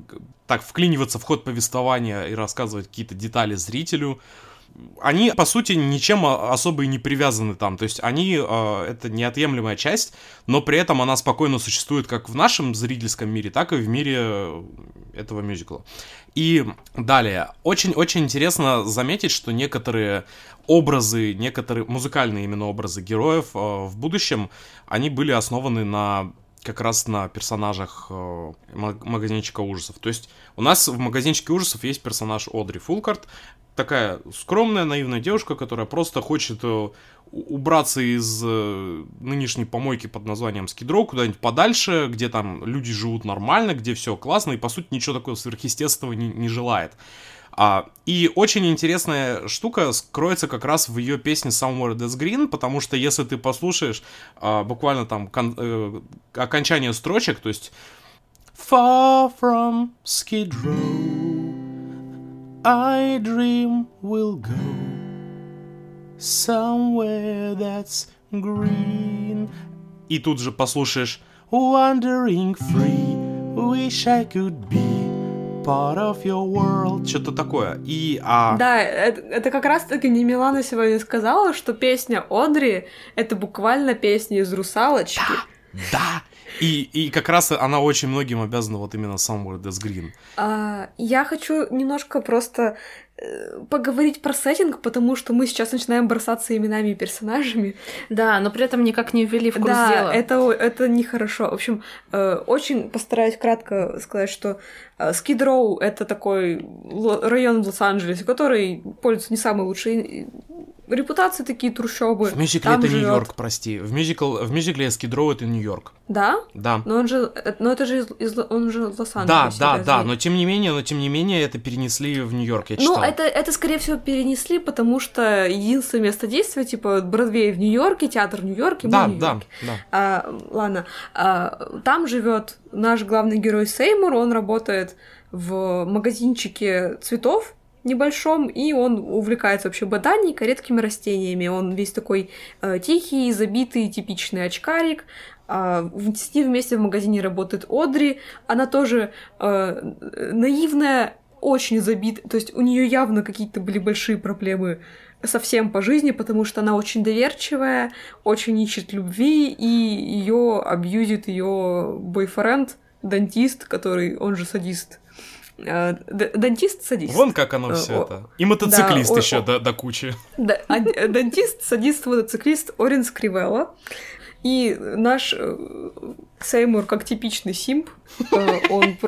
так вклиниваться в ход повествования и рассказывать какие-то детали зрителю они, по сути, ничем особо и не привязаны там. То есть они э, это неотъемлемая часть, но при этом она спокойно существует как в нашем зрительском мире, так и в мире этого мюзикла. И далее, очень-очень интересно заметить, что некоторые образы, некоторые музыкальные именно образы героев э, в будущем, они были основаны на как раз на персонажах э, магазинчика ужасов. То есть у нас в магазинчике ужасов есть персонаж Одри Фулкарт, такая скромная, наивная девушка, которая просто хочет э, убраться из э, нынешней помойки под названием Скидроу куда-нибудь подальше, где там люди живут нормально, где все классно, и по сути ничего такого сверхъестественного не, не желает. А, и очень интересная штука скроется как раз в ее песне Somewhere That's Green, потому что если ты послушаешь а, буквально там кон- э, окончание строчек, то есть Far from Skid Row, I dream we'll go somewhere that's green. И тут же послушаешь Wandering free, wish I could be part of your world. Что-то такое. И, а... Да, это, это как раз-таки не Милана сегодня сказала, что песня Одри — это буквально песня из «Русалочки». Да, да. И, и как раз она очень многим обязана вот именно Somewhere That's Green. А, я хочу немножко просто э, поговорить про сеттинг, потому что мы сейчас начинаем бросаться именами и персонажами. Да, но при этом никак не ввели в курс да, дела. это, это нехорошо. В общем, э, очень постараюсь кратко сказать, что э, Скид Роу — это такой район в Лос-Анджелесе, который пользуется не самой лучшей репутацией, такие трущобы. В мюзикле Там это живёт- Нью-Йорк, прости. В, мюзикл, в мюзикле Скидроу это Нью-Йорк. Да? Да. Но он же, э, но это же из, из он же из Да, Лос-Анджелеса. да, разве? да, но тем не менее, но тем не менее это перенесли в Нью-Йорк, я читал. Ну, это, это, скорее всего, перенесли, потому что единственное место действия, типа, Бродвей в Нью-Йорке, театр в Нью-Йорке, мы Да, в да, Нью-Йорке. да. А, ладно, А, там живет наш главный герой Сеймур, он работает в магазинчике цветов небольшом, и он увлекается вообще ботаникой, редкими растениями. Он весь такой э, тихий, забитый, типичный очкарик. В- с ним вместе в магазине работает Одри. Она тоже э, наивная, очень забита. То есть у нее явно какие-то были большие проблемы совсем по жизни, потому что она очень доверчивая, очень ищет любви, и ее абьюзит ее бойфренд, дантист, который, он же садист. Д- Дантист, садист. Вон как оно Э, все это. И мотоциклист да, еще о- до, до кучи. Да, а- э, дантист, садист, мотоциклист Орин Скривелла. И наш э, Сеймур, как типичный симп, он...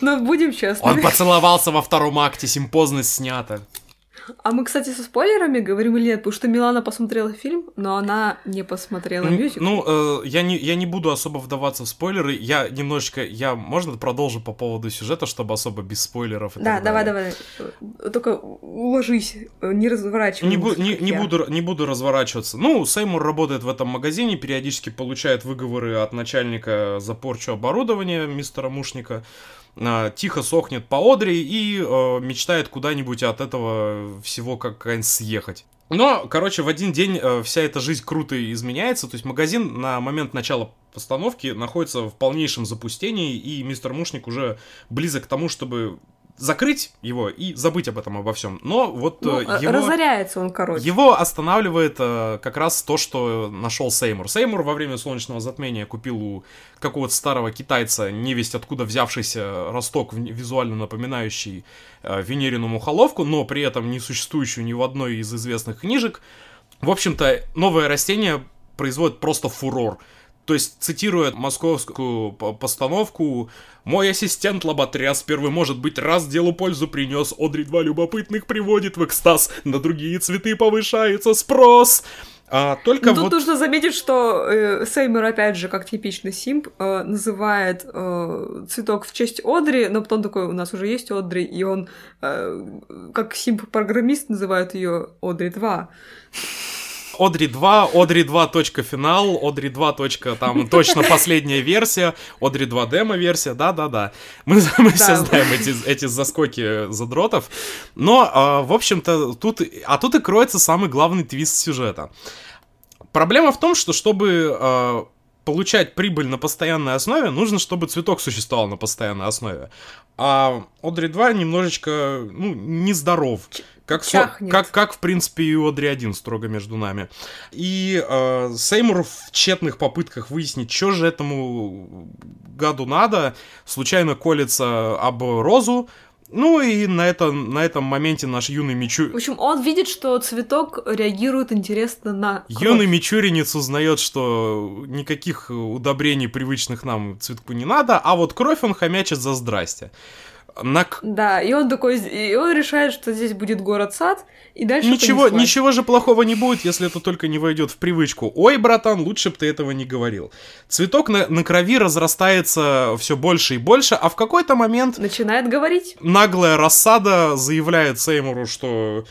Но будем честны. Он поцеловался во втором акте, симпозность снята. А мы, кстати, со спойлерами говорим или нет? Потому что Милана посмотрела фильм, но она не посмотрела мюзикл. Ну, э, я, не, я не буду особо вдаваться в спойлеры. Я немножечко, я, можно продолжу по поводу сюжета, чтобы особо без спойлеров и Да, давай, далее? давай. Только уложись, э, не разворачивай. Не, бу- не, не буду, не буду разворачиваться. Ну, Сеймур работает в этом магазине, периодически получает выговоры от начальника за порчу оборудования, мистера Мушника. А, Тихо сохнет по Одри и э, мечтает куда-нибудь от этого всего как-нибудь съехать. Но, короче, в один день э, вся эта жизнь круто изменяется. То есть магазин на момент начала постановки находится в полнейшем запустении, и мистер Мушник уже близок к тому, чтобы закрыть его и забыть об этом обо всем. Но вот Ну, э, э, его... Разоряется он, короче. Его останавливает э, как раз то, что нашел Сеймур. Сеймур во время солнечного затмения купил у какого-то старого китайца, невесть откуда взявшийся росток, визуально напоминающий э, Венерину мухоловку, но при этом не существующую ни в одной из известных книжек. В общем-то, новое растение производит просто фурор. То есть, цитируя московскую по- постановку, «Мой ассистент Лоботряс первый, может быть, раз делу пользу принес, Одри два любопытных приводит в экстаз, на другие цветы повышается спрос». А, только Ну, Тут вот... нужно заметить, что э, Сеймур, опять же, как типичный симп, э, называет э, цветок в честь Одри, но потом такой, у нас уже есть Одри, и он, э, как симп-программист, называет ее Одри 2. Одри 2, Одри 2. точка финал, Одри 2. точка там точно последняя версия, Одри 2 демо версия, да-да-да. Мы, мы все Да. знаем эти, эти заскоки задротов. Но, а, в общем-то, тут, а тут и кроется самый главный твист сюжета. Проблема в том, что чтобы а, получать прибыль на постоянной основе, нужно, чтобы цветок существовал на постоянной основе. А Одри 2 немножечко, ну, нездоров. Как, чахнет. как, как, в принципе, и у Одри 1, строго между нами. И э, Сеймур в тщетных попытках выяснить, что же этому гаду надо, случайно колется об Розу. Ну и на, это, на этом моменте наш юный Мичу... В общем, он видит, что цветок реагирует интересно на кровь. Юный мичуринец узнает, что никаких удобрений привычных нам цветку не надо, а вот кровь он хомячит за здрасте. На... Да, и он такой, и он решает, что здесь будет город-сад, и дальше Ничего, понеслась. ничего же плохого не будет, если это только не войдет в привычку. Ой, братан, лучше бы ты этого не говорил. Цветок на, на крови разрастается все больше и больше, а в какой-то момент Начинает говорить. наглая рассада заявляет Сеймуру, что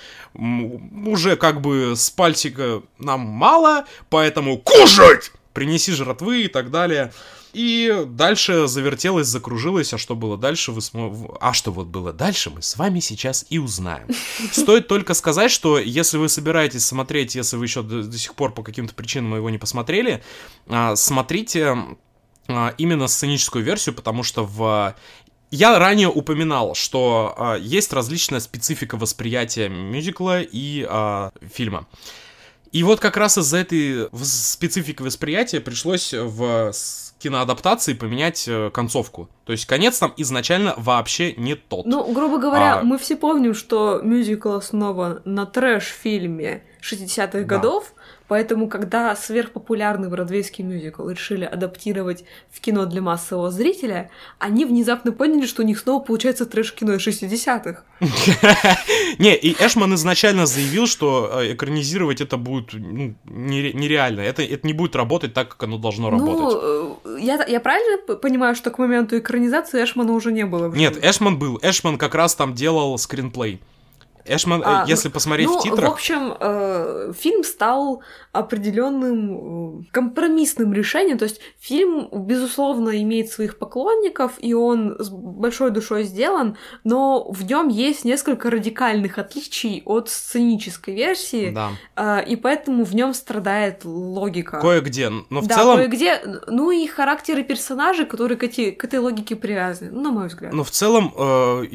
уже как бы с пальчика нам мало, поэтому кушать! Принеси жратвы и так далее. И дальше завертелось, закружилось, а что было дальше, вы смо... а что вот было дальше, мы с вами сейчас и узнаем. Стоит только сказать, что если вы собираетесь смотреть, если вы еще до, до сих пор по каким-то причинам его не посмотрели, а, смотрите а, именно сценическую версию, потому что в я ранее упоминал, что а, есть различная специфика восприятия мюзикла и а, фильма. И вот как раз из-за этой специфики восприятия пришлось в киноадаптации поменять э, концовку. То есть конец там изначально вообще не тот. Ну, грубо говоря, А- мы все помним, что мюзикл основан на трэш-фильме 60-х Да. годов, поэтому, когда сверхпопулярный бродвейский мюзикл решили адаптировать в кино для массового зрителя, они внезапно поняли, что у них снова получается трэш-кино из 60-х. Не, и Эшман изначально заявил, что э, экранизировать это будет ну, нере- нереально. Это, не будет работать так, как оно должно работать. Ну, э, я, правильно понимаю, что к моменту экранизации Эшмана уже не было? Нет? Эшман был. Эшман как раз там делал скринплей. Эшман, А, если посмотреть ну, в титрах... в общем, э, фильм стал определенным э, компромиссным решением. То есть фильм, безусловно, имеет своих поклонников, и он с большой душой сделан, но в нем есть несколько радикальных отличий от сценической версии, Да. э, и поэтому в нем страдает логика. Кое-где. Но в да, целом... кое-где, ну и характеры персонажей, которые к, эти- к этой логике привязаны, ну, на мой взгляд. Ну, в целом, э,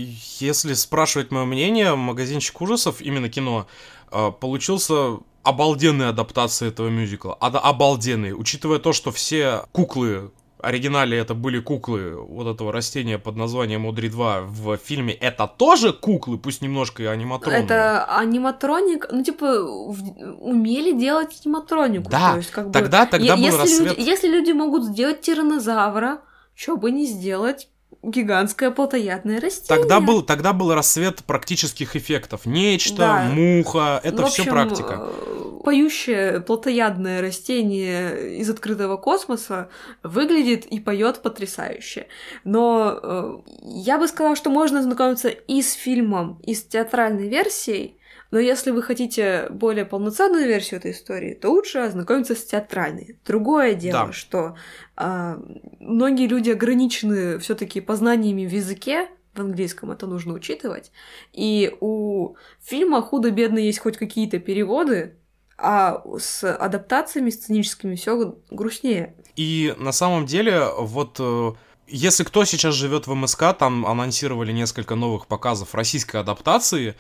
если спрашивать мое мнение, магазинчик ужасов, именно кино, э, получился обалденной адаптацией этого мюзикла. Ада- обалденный. Учитывая то, что все куклы оригинале это были куклы вот этого растения под названием Одри 2 в фильме это тоже куклы, пусть немножко и аниматронные. Это аниматроник, ну, типа, в- умели делать аниматронику. Да, то есть, как бы, Тогда, тогда е- был если, рассвет. люди, если люди могут сделать тиранозавра, что бы не сделать гигантское плотоядное растение. Тогда был, тогда был рассвет практических эффектов. Нечто, Да. муха, это В все общем, практика. э, Поющее плотоядное растение из открытого космоса выглядит и поет потрясающе. Но э, я бы сказала, что можно знакомиться и с фильмом, и с театральной версией, но если вы хотите более полноценную версию этой истории, то лучше ознакомиться с театральной. Другое дело, Да. что многие люди ограничены все-таки познаниями в языке, в английском это нужно учитывать. И у фильма худо-бедно есть хоть какие-то переводы, а с адаптациями сценическими все грустнее. И на самом деле, вот э, если кто сейчас живет в МСК, там анонсировали несколько новых показов российской адаптации.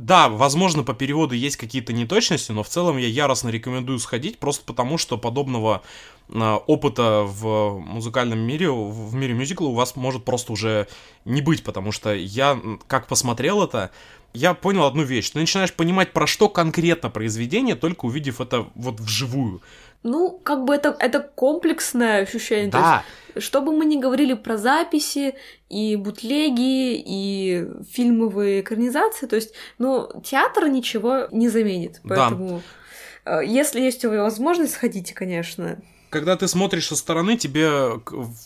Да, возможно, по переводу есть какие-то неточности, но в целом я яростно рекомендую сходить, просто потому что подобного э, опыта в музыкальном мире, в мире мюзикла у вас может просто уже не быть, потому что я, как посмотрел это, я понял одну вещь. Ты начинаешь понимать, про что конкретно произведение, только увидев это вот вживую. Ну, как бы это, это комплексное ощущение. То Да, есть, что бы мы ни говорили про записи и бутлеги, и фильмовые экранизации, то есть, ну, театр ничего не заменит. Да. Поэтому, э, если есть у вас возможность, сходите, конечно. когда ты смотришь со стороны, тебе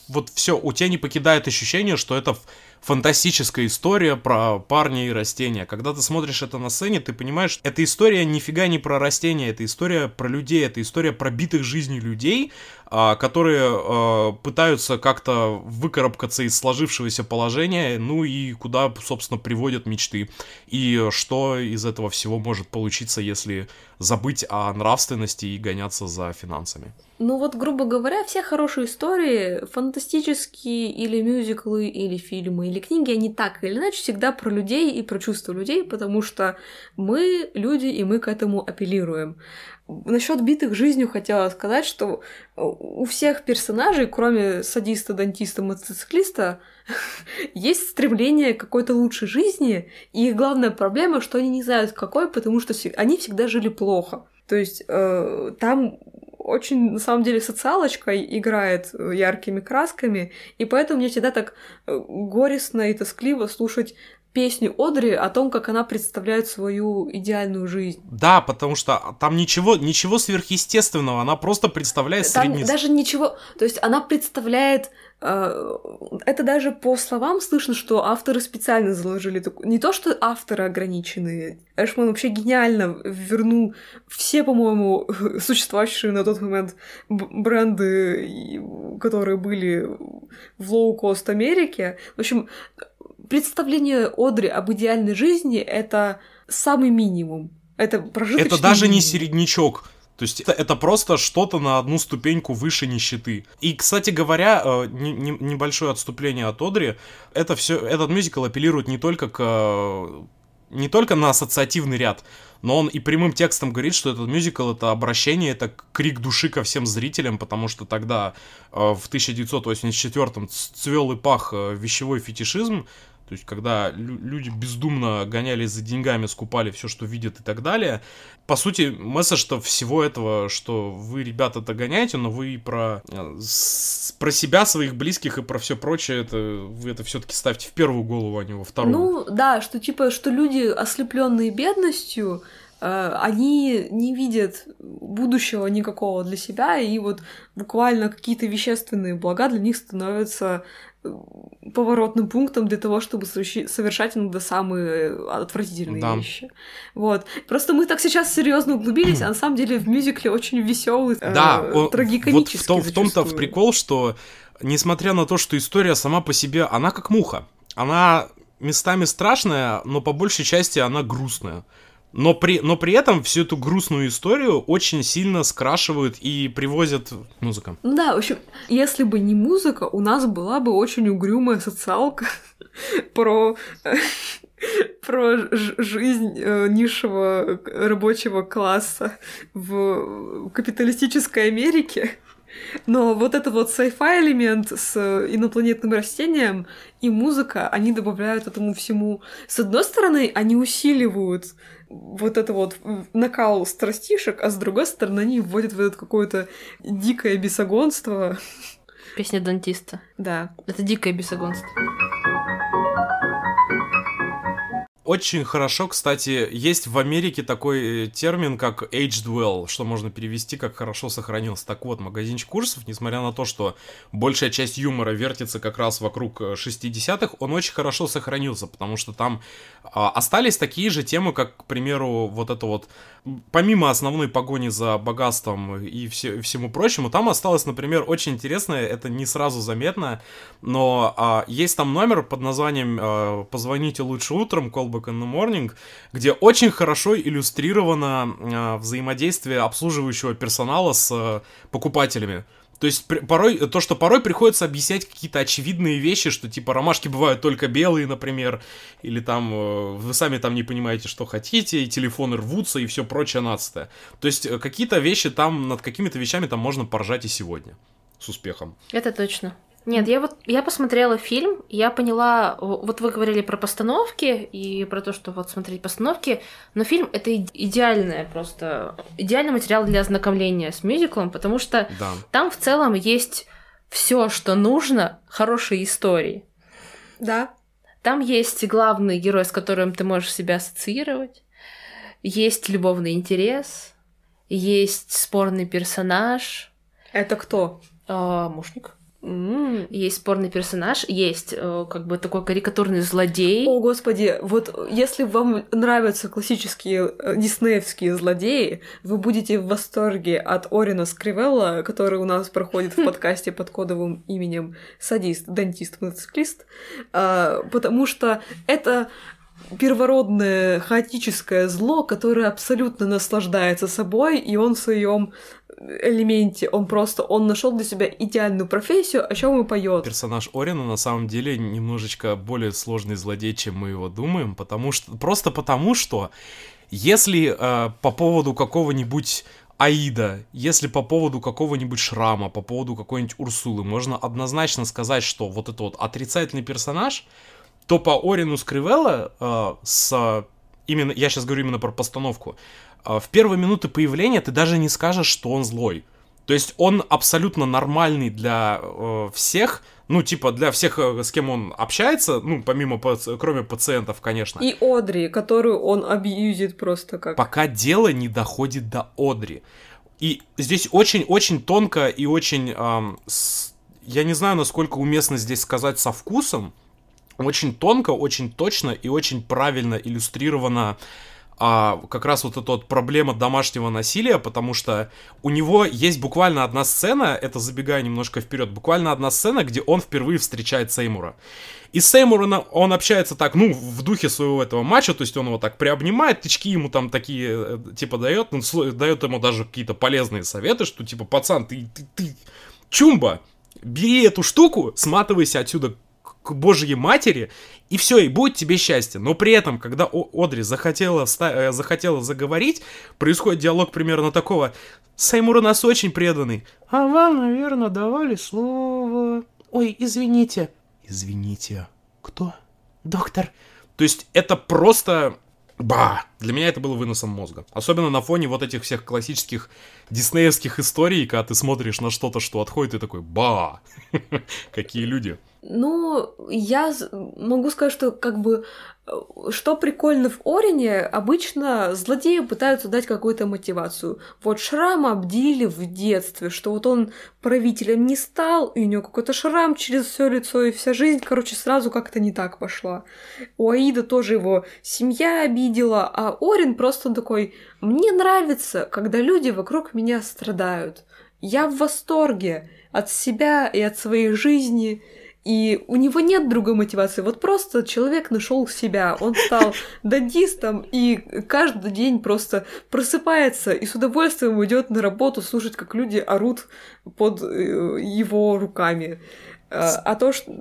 вот все, у тебя не покидает ощущение, что это фантастическая история про парня и растения. Когда ты смотришь это на сцене, ты понимаешь, эта история нифига не про растения, это история про людей, это история про битых жизней людей, которые а, пытаются как-то выкарабкаться из сложившегося положения, ну и куда, собственно, приводят мечты. И что из этого всего может получиться, если забыть о нравственности и гоняться за финансами. Ну вот, грубо говоря, все хорошие истории, фантастические или мюзиклы, или фильмы, или книги, они так или иначе всегда про людей и про чувства людей, потому что мы люди, и мы к этому апеллируем. Насчет битых жизнью хотела сказать, что у всех персонажей, кроме садиста, дантиста, мотоциклиста, есть стремление к какой-то лучшей жизни, и их главная проблема, что они не знают какой, потому что они всегда жили плохо. То есть э, там очень, на самом деле, социалочка играет яркими красками, и поэтому мне всегда так э, горестно и тоскливо слушать песню Одри о том, как она представляет свою идеальную жизнь. Да, потому что там ничего, ничего сверхъестественного, она просто представляет Там средний... даже ничего... То есть она представляет... э, Это даже по словам слышно, что авторы специально заложили такую... Не то, что авторы ограниченные. Эшман вообще гениально вернул все, по-моему, существующие на тот момент бренды, которые были в лоу-кост Америке. В общем, представление Одри об идеальной жизни — это самый минимум. Это прожиточный Это даже не минимум. середнячок. То есть это, это просто что-то на одну ступеньку выше нищеты. И, кстати говоря, э, не- не- небольшое отступление от Одри, это все, этот мюзикл апеллирует не только к э, не только на ассоциативный ряд, но он и прямым текстом говорит, что этот мюзикл это обращение, это крик души ко всем зрителям, потому что тогда э, в 1984-м цвел и пах э, вещевой фетишизм, то есть, когда лю- люди бездумно гонялись за деньгами, скупали все, что видят и так далее. По сути, месседж-то всего этого, что вы, ребята-то гоняете, но вы про, э, про себя, своих близких и про все прочее, это, вы это все-таки ставьте в первую голову, а не во вторую. Ну, да, что типа, что люди, ослепленные бедностью, э, они не видят будущего никакого для себя, и вот буквально какие-то вещественные блага для них становятся поворотным пунктом для того, чтобы совершать иногда самые отвратительные Да. вещи. Вот. Просто мы так сейчас серьезно углубились, а на самом деле в мюзикле очень веселый, э, Да, вот трагикомический в, том, в том-то в прикол, что несмотря на то, что история сама по себе, она как муха. Она местами страшная, но по большей части она грустная. Но при, но при этом всю эту грустную историю очень сильно скрашивают и привозят музыка. Ну да, в общем, если бы не музыка, у нас была бы очень угрюмая социалка про про жизнь э, низшего рабочего класса в капиталистической Америке. Но вот этот вот sci-fi элемент с инопланетным растением и музыка, они добавляют этому всему. С одной стороны, они усиливают вот это вот накал страстишек, а с другой стороны, они вводят в это какое-то дикое бесогонство. Песня дантиста. Да. Это дикое бесогонство. Очень хорошо, кстати, есть в Америке такой э, термин, как aged well, что можно перевести как хорошо сохранился. Так вот, магазинчик курсов, несмотря на то, что большая часть юмора вертится как раз вокруг э, 60-х, он очень хорошо сохранился, потому что там а, остались такие же темы, как, к примеру, вот это вот, помимо основной погони за богатством и все, всему прочему, там осталось, например, очень интересное, это не сразу заметно, но а, есть там номер под названием а, «Позвоните лучше утром», «Callback in the morning», где очень хорошо иллюстрировано а, взаимодействие обслуживающего персонала с а, покупателями. То есть при- порой, то, что порой приходится объяснять какие-то очевидные вещи, что типа ромашки бывают только белые, например, или там э, вы сами там не понимаете, что хотите, и телефоны рвутся, и все прочее нацистое. То есть э, какие-то вещи там, над какими-то вещами там можно поржать и сегодня. С успехом. Это точно. Нет, я вот я посмотрела фильм, я поняла, вот вы говорили про постановки и про то, что вот смотреть постановки, но фильм это идеальное просто идеальный материал для ознакомления с мюзиклом, потому что Да. там в целом есть все, что нужно хорошей истории. Да. Там есть главный герой, с которым ты можешь себя ассоциировать, есть любовный интерес, есть спорный персонаж, Это кто? э, мушник. М. Есть спорный персонаж, есть э, как бы такой карикатурный злодей. О, господи, вот если вам нравятся классические э, диснеевские злодеи, вы будете в восторге от Орина Скривелла, который у нас проходит в подкасте под кодовым именем Садист, Дантист, Мотоциклист, а, потому что это первородное хаотическое зло, которое абсолютно наслаждается собой, и он в своем элементе, он просто, он нашел для себя идеальную профессию, о чем и поет. Персонаж Орина на самом деле немножечко более сложный злодей, чем мы его думаем, потому что просто потому что если э, по поводу какого-нибудь Аида, если по поводу какого-нибудь Шрама, по поводу какой-нибудь Урсулы можно однозначно сказать, что вот это вот отрицательный персонаж, то по Орину Скривелла э, с именно я сейчас говорю именно про постановку. э, в первые минуты появления ты даже не скажешь, что он злой. То есть он абсолютно нормальный для э, всех, ну, типа, для всех, э, с кем он общается, ну, помимо, кроме пациентов, конечно. И Одри, которую он абьюзит просто как... Пока дело не доходит до Одри. И здесь очень-очень тонко и очень... Эм, с... Я не знаю, насколько уместно здесь сказать со вкусом. Очень тонко, очень точно и очень правильно иллюстрировано а, как раз вот эта вот проблема домашнего насилия, потому что у него есть буквально одна сцена, это забегая немножко вперед, буквально одна сцена, где он впервые встречает Сеймура. И с Сеймуром он общается так, ну, в духе своего этого матча, то есть он его так приобнимает, тычки ему там такие, э, типа, дает, он дает ему даже какие-то полезные советы, что, типа, пацан, ты, ты, ты, чумба, бери эту штуку, сматывайся отсюда к Божьей матери, и все, и будет тебе счастье. Но при этом, когда Одри захотела, э, захотела заговорить, происходит диалог примерно такого. Саймур у нас очень преданный. А вам, наверное, давали слово. Ой, извините. Извините. Кто? Доктор. То есть это просто... Ба! Для меня это было выносом мозга. Особенно на фоне вот этих всех классических диснеевских историй, когда ты смотришь на что-то, что отходит, и такой ба! Какие люди. Ну, я могу сказать, что как бы что прикольно в Орине, обычно злодеи пытаются дать какую-то мотивацию. Вот шрам обдили в детстве, что вот он правителем не стал, и у него какой-то шрам через все лицо, и вся жизнь, короче, сразу как-то не так пошла. У Аида тоже его семья обидела, а Орин просто такой, мне нравится, когда люди вокруг меня страдают. Я в восторге от себя и от своей жизни. И у него нет другой мотивации. Вот просто человек нашел себя. Он стал дадистом и каждый день просто просыпается и с удовольствием идет на работу слушать, как люди орут под э, его руками. А, а то, что...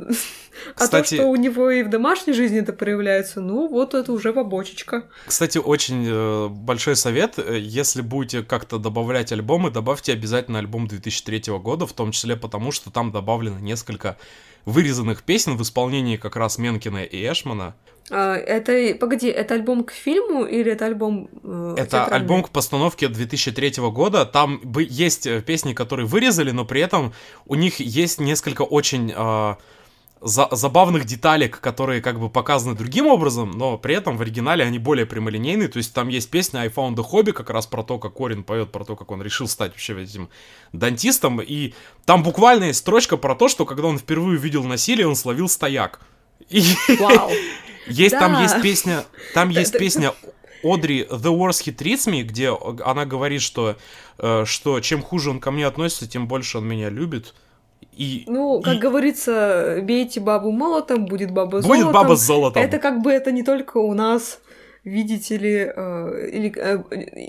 Кстати, а то, что у него и в домашней жизни это проявляется, ну вот это уже побочечка. Кстати, очень э, большой совет, если будете как-то добавлять альбомы, добавьте обязательно альбом 2003 года, в том числе потому, что там добавлено несколько вырезанных песен в исполнении как раз Менкина и Эшмана. А, это, погоди, это альбом к фильму или это альбом э, Это альбом к постановке 2003 года. Там есть э, песни, которые вырезали, но при этом у них есть несколько очень э, за забавных деталек, которые как бы показаны другим образом, но при этом в оригинале они более прямолинейные. То есть там есть песня I Found a Hobby, как раз про то, как Корин поет, про то, как он решил стать вообще этим дантистом. И там буквально есть строчка про то, что когда он впервые увидел насилие, он словил стояк. И... Вау. Есть, там есть песня, там есть песня Одри The Worst He Treats Me, где она говорит, что, э, что чем хуже он ко мне относится, тем больше он меня любит. И, ну, как и... говорится, бейте бабу молотом, будет баба будет золотом. Будет баба с золотом. Это как бы это не только у нас, видите ли, э, или, э,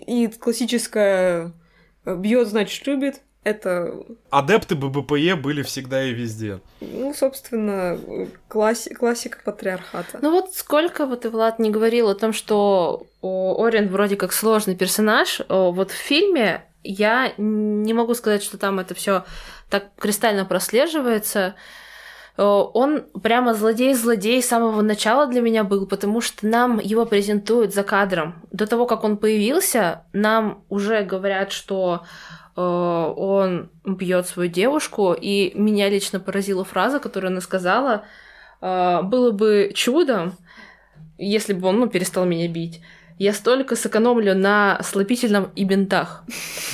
и классическая бьет, значит, любит это... Адепты ББПЕ были всегда и везде. Ну, собственно, класси... классика патриархата. Ну вот сколько вот и Влад не говорил о том, что Орен вроде как сложный персонаж, вот в фильме я не могу сказать, что там это все так кристально прослеживается. Он прямо злодей-злодей с самого начала для меня был, потому что нам его презентуют за кадром. До того, как он появился, нам уже говорят, что Э, он бьет свою девушку, и меня лично поразила фраза, которую она сказала, э, было бы чудом, если бы он ну, перестал меня бить. Я столько сэкономлю на слабительном и бинтах.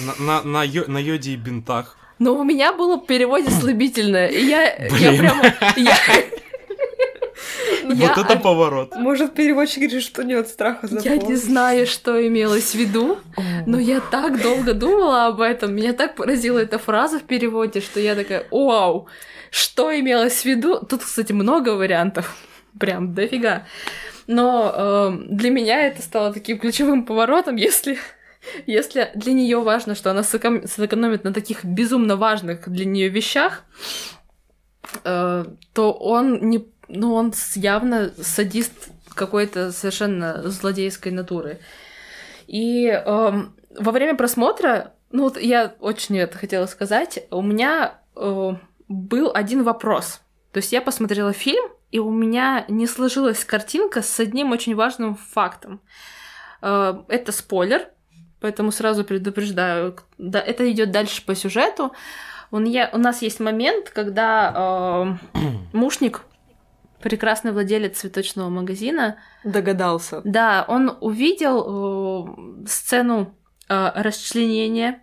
На, на, на, на йоде и бинтах. Но у меня было в переводе слабительное. И я, я прямо... Я, вот это поворот. Может, переводчик говорит, что нет страха за Я не знаю, что имелось в виду, но я так долго думала об этом. Меня так поразила эта фраза в переводе, что я такая, вау, что имелось в виду? Тут, кстати, много вариантов. Прям дофига. Но э, для меня это стало таким ключевым поворотом, если если для нее важно, что она сэкономит на таких безумно важных для нее вещах, э, то он не ну, он явно садист какой-то совершенно злодейской натуры. И э, во время просмотра, ну вот я очень это хотела сказать, у меня э, был один вопрос. То есть я посмотрела фильм, и у меня не сложилась картинка с одним очень важным фактом. Э, это спойлер, поэтому сразу предупреждаю. Да, это идет дальше по сюжету. Он, я, у нас есть момент, когда э, мушник, прекрасный владелец цветочного магазина, Догадался. да, он увидел э, сцену э, расчленения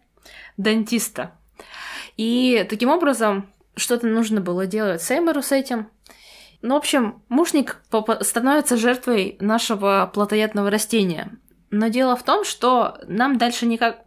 дантиста. И таким образом что-то нужно было делать Сеймору с этим. Ну, в общем, мушник становится жертвой нашего плотоядного растения. Но дело в том, что нам дальше никак...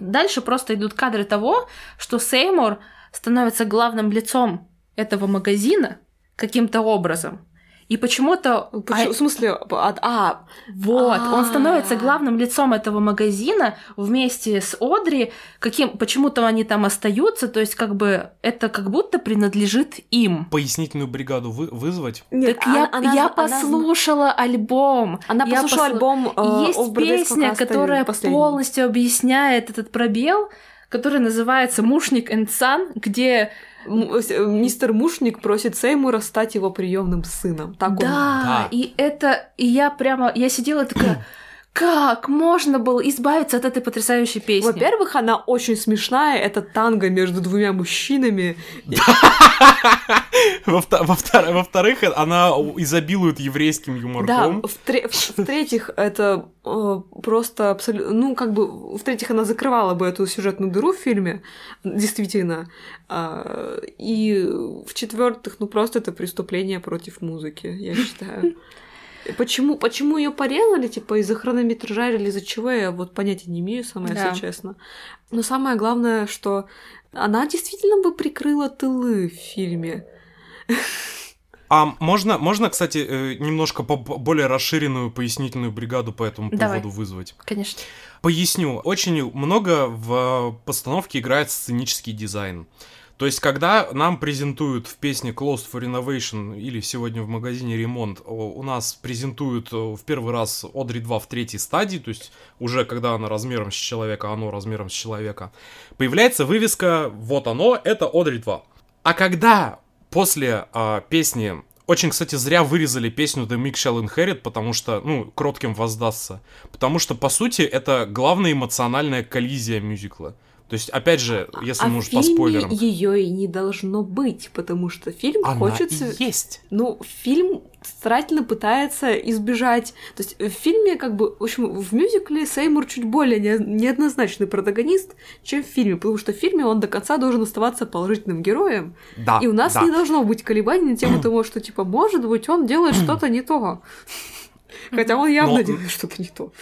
Дальше просто идут кадры того, что Сеймур становится главным лицом этого магазина каким-то образом. И почему-то... Почему- а- В смысле, а, а, вот, он А. становится главным лицом этого магазина вместе с Одри. Каким, почему-то они там остаются, то есть как бы это как будто принадлежит им. Пояснительную бригаду вы- вызвать? нет, так я, она- я она- она- послушала альбом. Она Я послушала посл- альбом э, Есть песня, которая последний. полностью объясняет этот пробел, который называется «Мушник and Сан», где Мистер Мушник просит Сеймура стать его приемным сыном. Так он Да, Да. и это, и я прямо, я сидела такая, как можно было избавиться от этой потрясающей песни? Во-первых, она очень смешная. Это танго между двумя мужчинами. Во-вто- во-втор- Во-вторых, она изобилует еврейским Да, юморком. в-тре- в- в-третьих, это э, просто абсолютно... Ну, как бы, в-третьих, она закрывала бы эту сюжетную дыру в фильме, действительно. А, и в-четвертых, ну, просто это преступление против музыки, я считаю. Почему, почему ее порезали, типа, из-за хронометража или из-за чего, я вот понятия не имею, самое Да. если честно. Но самое главное, что она действительно бы прикрыла тылы в фильме. А можно, можно, кстати, э, немножко по- более расширенную пояснительную бригаду по этому Давай. поводу вызвать? Конечно. Поясню. Очень много в постановке играет сценический дизайн. То есть, когда нам презентуют в песне Closed for Renovation или сегодня в магазине Ремонт, у нас презентуют э, в первый раз Одри 2 в третьей стадии, то есть уже когда она размером с человека, оно размером с человека, появляется вывеска «Вот оно, это Одри 2». А когда после а, песни очень, кстати, зря вырезали песню The Meek Shall Inherit, потому что, ну, кротким воздастся. Потому что, по сути, это главная эмоциональная коллизия мюзикла. То есть, опять же, если а мы в уж по спойлерам. ее и не должно быть, потому что фильм Она хочется... и есть. Ну, фильм старательно пытается избежать... То есть в фильме, как бы, в общем, в мюзикле Сеймур чуть более не- неоднозначный протагонист, чем в фильме, потому что в фильме он до конца должен оставаться положительным героем, Да, и у нас да. не должно быть колебаний на тему того, что, типа, может быть, он делает что-то не то. Хотя он явно Но- делает что-то не то.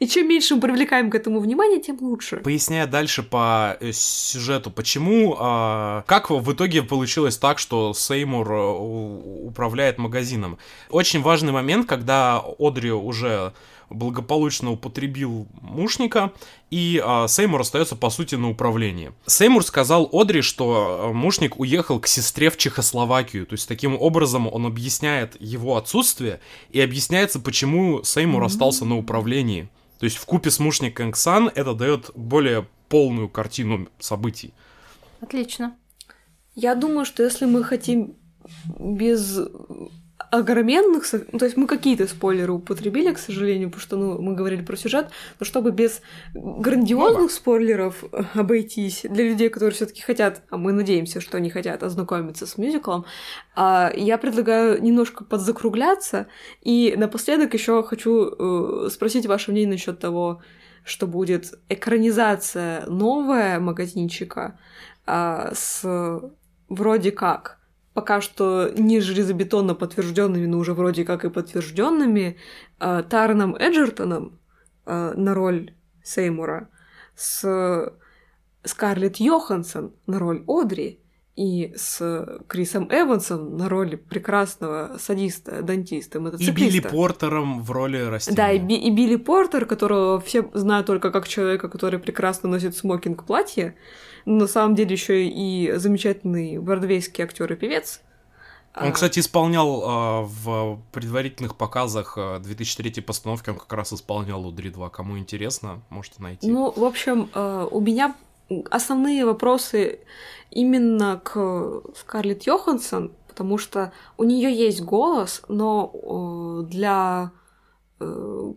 И чем меньше мы привлекаем к этому внимания, тем лучше. Поясняя дальше по э, сюжету, почему, а, как в итоге получилось так, что Сеймур э, управляет магазином. Очень важный момент, когда Одри уже благополучно употребил мушника, и а, Сеймур остается по сути на управлении. Сеймур сказал Одри, что а, мушник уехал к сестре в Чехословакию, то есть таким образом он объясняет его отсутствие и объясняется, почему Сеймур остался на управлении. То есть в купе с Мушник Кэнгсан это дает более полную картину событий. Отлично. Я думаю, что если мы хотим без огроменных... ну, то есть мы какие-то спойлеры употребили, к сожалению, потому что ну, мы говорили про сюжет, но чтобы без грандиозных спойлеров э, обойтись для людей, которые все таки хотят, а мы надеемся, что они хотят ознакомиться с мюзиклом, а, я предлагаю немножко подзакругляться, и напоследок еще хочу э, спросить ваше мнение насчет того, что будет экранизация новая магазинчика а, с вроде как пока что не железобетонно подтвержденными, но уже вроде как и подтвержденными а, Тараном Эджертоном а, на роль Сеймура, с Скарлетт Йоханссон на роль Одри и с Крисом Эвансом на роль прекрасного садиста, дантиста, И мотоциклиста. Билли Портером в роли растения. Да, и, Би- и Билли Портер, которого все знают только как человека, который прекрасно носит смокинг-платье, на самом деле еще и замечательный бродвейский актер и певец. Он, А, кстати, исполнял а, в предварительных показах а, 2003 постановки, он как раз исполнял Удри 2. Кому интересно, можете найти. Ну, в общем, э, у меня основные вопросы именно к Скарлетт Йоханссон, потому что у нее есть голос, но э, для э,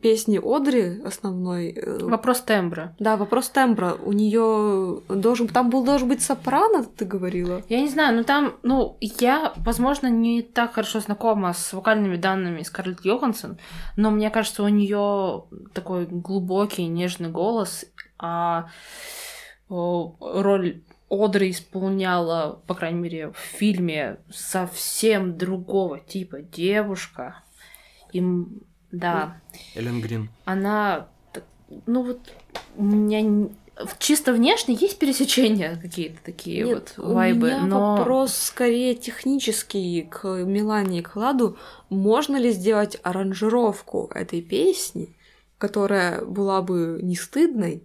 песни Одри основной. э, Вопрос тембра. Да, вопрос тембра. У нее должен там был должен быть сопрано, ты говорила. Я не знаю, ну там, ну, я, возможно, не так хорошо знакома с вокальными данными Скарлетт Йоханссон, но мне кажется, у нее такой глубокий, нежный голос, а роль Одри исполняла, по крайней мере, в фильме совсем другого типа девушка. И, м, да, Эллен Грин. она, ну вот, у меня чисто внешне есть пересечения какие-то такие Нет, вот вайбы, у меня но... вопрос скорее технический к Милане и к Ладу. Можно ли сделать аранжировку этой песни, которая была бы не стыдной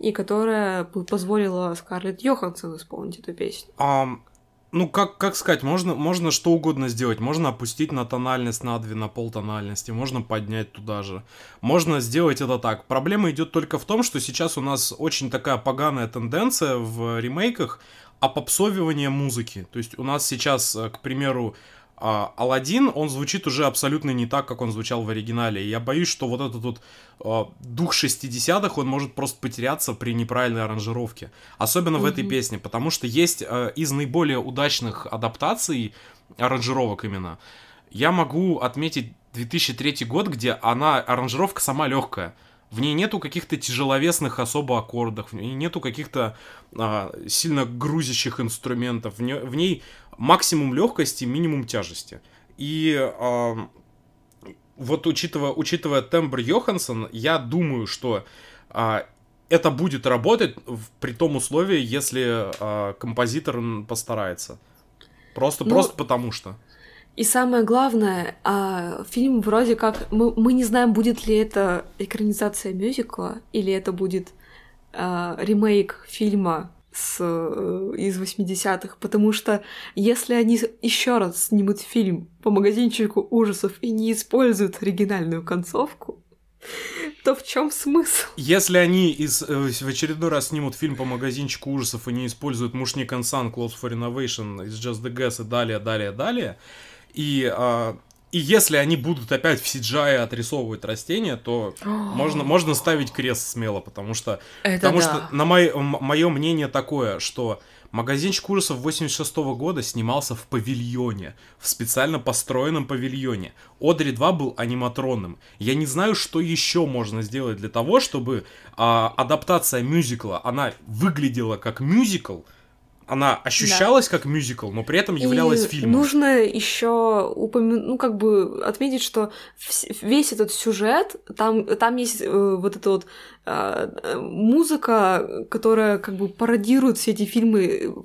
и которая бы позволила Скарлетт Йоханссон исполнить эту песню? Ам, ну, как, как сказать, можно, можно что угодно сделать. Можно опустить на тональность на 2, на полтональности, можно поднять туда же. Можно сделать это так. Проблема идет только в том, что сейчас у нас очень такая поганая тенденция в ремейках опопсовивания музыки. То есть у нас сейчас, э, к примеру, а, Алладин, он звучит уже абсолютно не так, как он звучал в оригинале. И я боюсь, что вот этот вот а, дух 60-х, он может просто потеряться при неправильной аранжировке. Особенно в этой песне, потому что есть э, из наиболее удачных адаптаций, аранжировок именно, я могу отметить 2003 год, где она, аранжировка сама легкая. В ней нету каких-то тяжеловесных особо аккордов, в ней нету каких-то а, сильно грузящих инструментов, в, не- в ней максимум легкости, минимум тяжести. И а, вот учитывая, учитывая тембр Йоханссон, я думаю, что а, это будет работать в- при том условии, если а, композитор постарается. Просто, Ну, просто потому что. И самое главное, а, фильм вроде как... Мы, мы не знаем, будет ли это экранизация мюзикла, или это будет а, ремейк фильма с, э, из 80-х, потому что если они еще раз снимут фильм по магазинчику ужасов и не используют оригинальную концовку, то в чем смысл? Если они из, э, в очередной раз снимут фильм по магазинчику ужасов и не используют Мушник Сан, Close for Innovation, из Just the Guess и далее, далее, далее, и, а, и если они будут опять в CGI отрисовывать растения, то можно, можно ставить крест смело, потому что, Это потому да. что на мое мнение такое, что магазинчик ужасов 86 года снимался в павильоне, в специально построенном павильоне. Одри 2 был аниматронным. Я не знаю, что еще можно сделать для того, чтобы а, адаптация мюзикла, она выглядела как мюзикл, она ощущалась как мюзикл, но при этом являлась И фильмом. Нужно еще упомянуть, ну, как бы отметить, что весь этот сюжет, там, там есть э, вот эта вот э, э, музыка, которая как бы пародирует все эти фильмы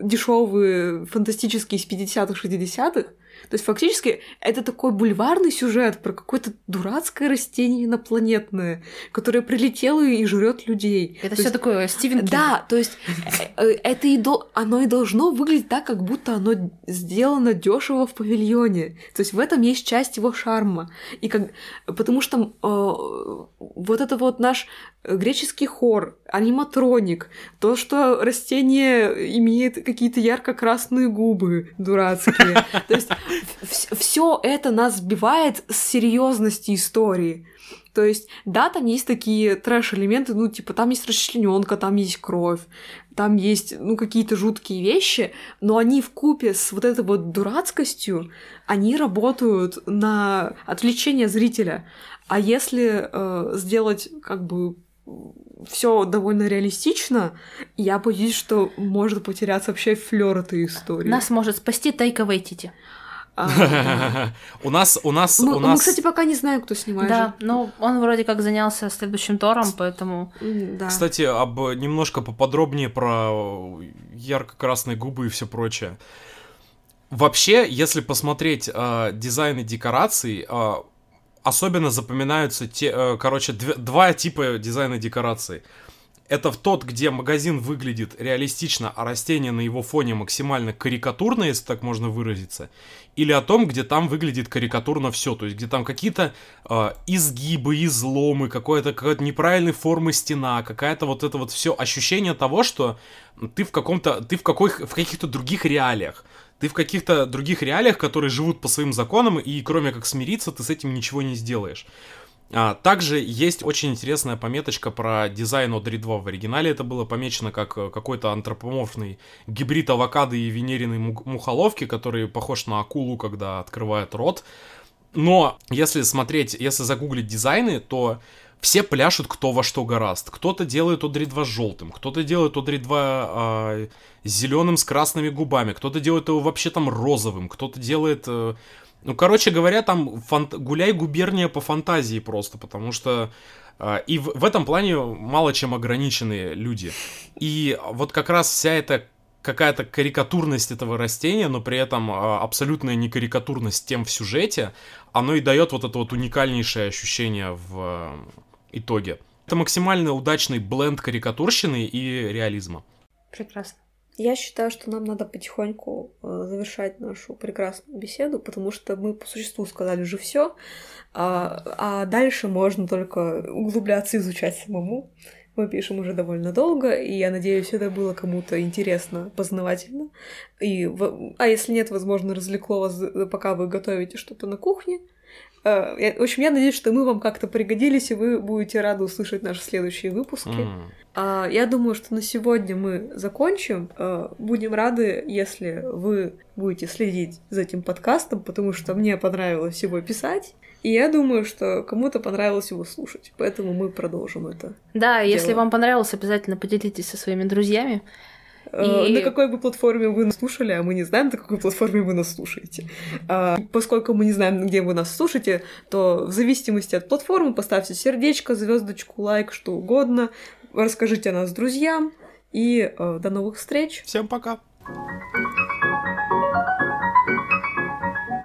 дешевые, фантастические из 50-х, 60-х. То есть фактически это такой бульварный сюжет про какое-то дурацкое растение инопланетное, которое прилетело и жрет людей. Это То все есть- такое Стивен Кинг. да, то есть э, э, это и до... оно и должно выглядеть так, как будто оно сделано дешево в павильоне. То есть в этом есть часть его шарма. И как... Потому что э, вот это вот наш греческий хор, аниматроник, то, что растение имеет какие-то ярко-красные губы дурацкие. То есть все это нас сбивает с серьезности истории. То есть, да, там есть такие трэш-элементы, ну, типа, там есть расчлененка, там есть кровь, там есть, ну, какие-то жуткие вещи, но они в купе с вот этой вот дурацкостью, они работают на отвлечение зрителя. А если э, сделать, как бы, все довольно реалистично, я боюсь, что может потеряться вообще флер этой истории. Нас может спасти Тайка Вейтити. А, У нас, у нас, Мы, у мы, нас... кстати, пока не знаем, кто снимает. Да, но он вроде как занялся следующим Тором, поэтому... Кстати, об немножко поподробнее про ярко-красные губы и все прочее. Вообще, если посмотреть э, дизайн и декораций, э, особенно запоминаются те, э, короче, дв- два типа дизайна декораций. Это в тот, где магазин выглядит реалистично, а растение на его фоне максимально карикатурно, если так можно выразиться. Или о том, где там выглядит карикатурно все, то есть где там какие-то э, изгибы, изломы, какое-то какая-то неправильной формы стена, какая-то вот это вот все ощущение того, что ты в каком-то, ты в какой, в каких-то других реалиях. Ты в каких-то других реалиях, которые живут по своим законам, и кроме как смириться, ты с этим ничего не сделаешь. А, также есть очень интересная пометочка про дизайн Одри 2. В оригинале это было помечено как э, какой-то антропоморфный гибрид авокадо и венериной мухоловки, который похож на акулу, когда открывает рот. Но если смотреть, если загуглить дизайны, то все пляшут кто во что гораст. Кто-то делает Одри 2 желтым, кто-то делает Одри 2 а, зеленым с красными губами, кто-то делает его вообще там розовым, кто-то делает э, ну, короче говоря, там фант... гуляй губерния по фантазии просто, потому что э, и в, в этом плане мало чем ограниченные люди. И вот как раз вся эта какая-то карикатурность этого растения, но при этом э, абсолютная не карикатурность тем в сюжете, оно и дает вот это вот уникальнейшее ощущение в итоге. Это максимально удачный бленд карикатурщины и реализма. Прекрасно. Я считаю, что нам надо потихоньку э, завершать нашу прекрасную беседу, потому что мы по существу сказали уже все, а, а дальше можно только углубляться и изучать самому. Мы пишем уже довольно долго, и я надеюсь, это было кому-то интересно, познавательно. И, а если нет, возможно, развлекло вас, пока вы готовите что-то на кухне. Э, в общем, я надеюсь, что мы вам как-то пригодились, и вы будете рады услышать наши следующие выпуски. Mm. Я думаю, что на сегодня мы закончим. Э, будем рады, если вы будете следить за этим подкастом, потому что мне понравилось его писать. И я думаю, что кому-то понравилось его слушать. Поэтому мы продолжим это. Да, дело. если вам понравилось, обязательно поделитесь со своими друзьями. Э, и... На какой бы платформе вы нас слушали, а мы не знаем, на какой платформе вы нас слушаете. А, поскольку мы не знаем, где вы нас слушаете, то в зависимости от платформы поставьте сердечко, звездочку, лайк, что угодно. Расскажите о нас друзьям. И э, до новых встреч. Всем пока.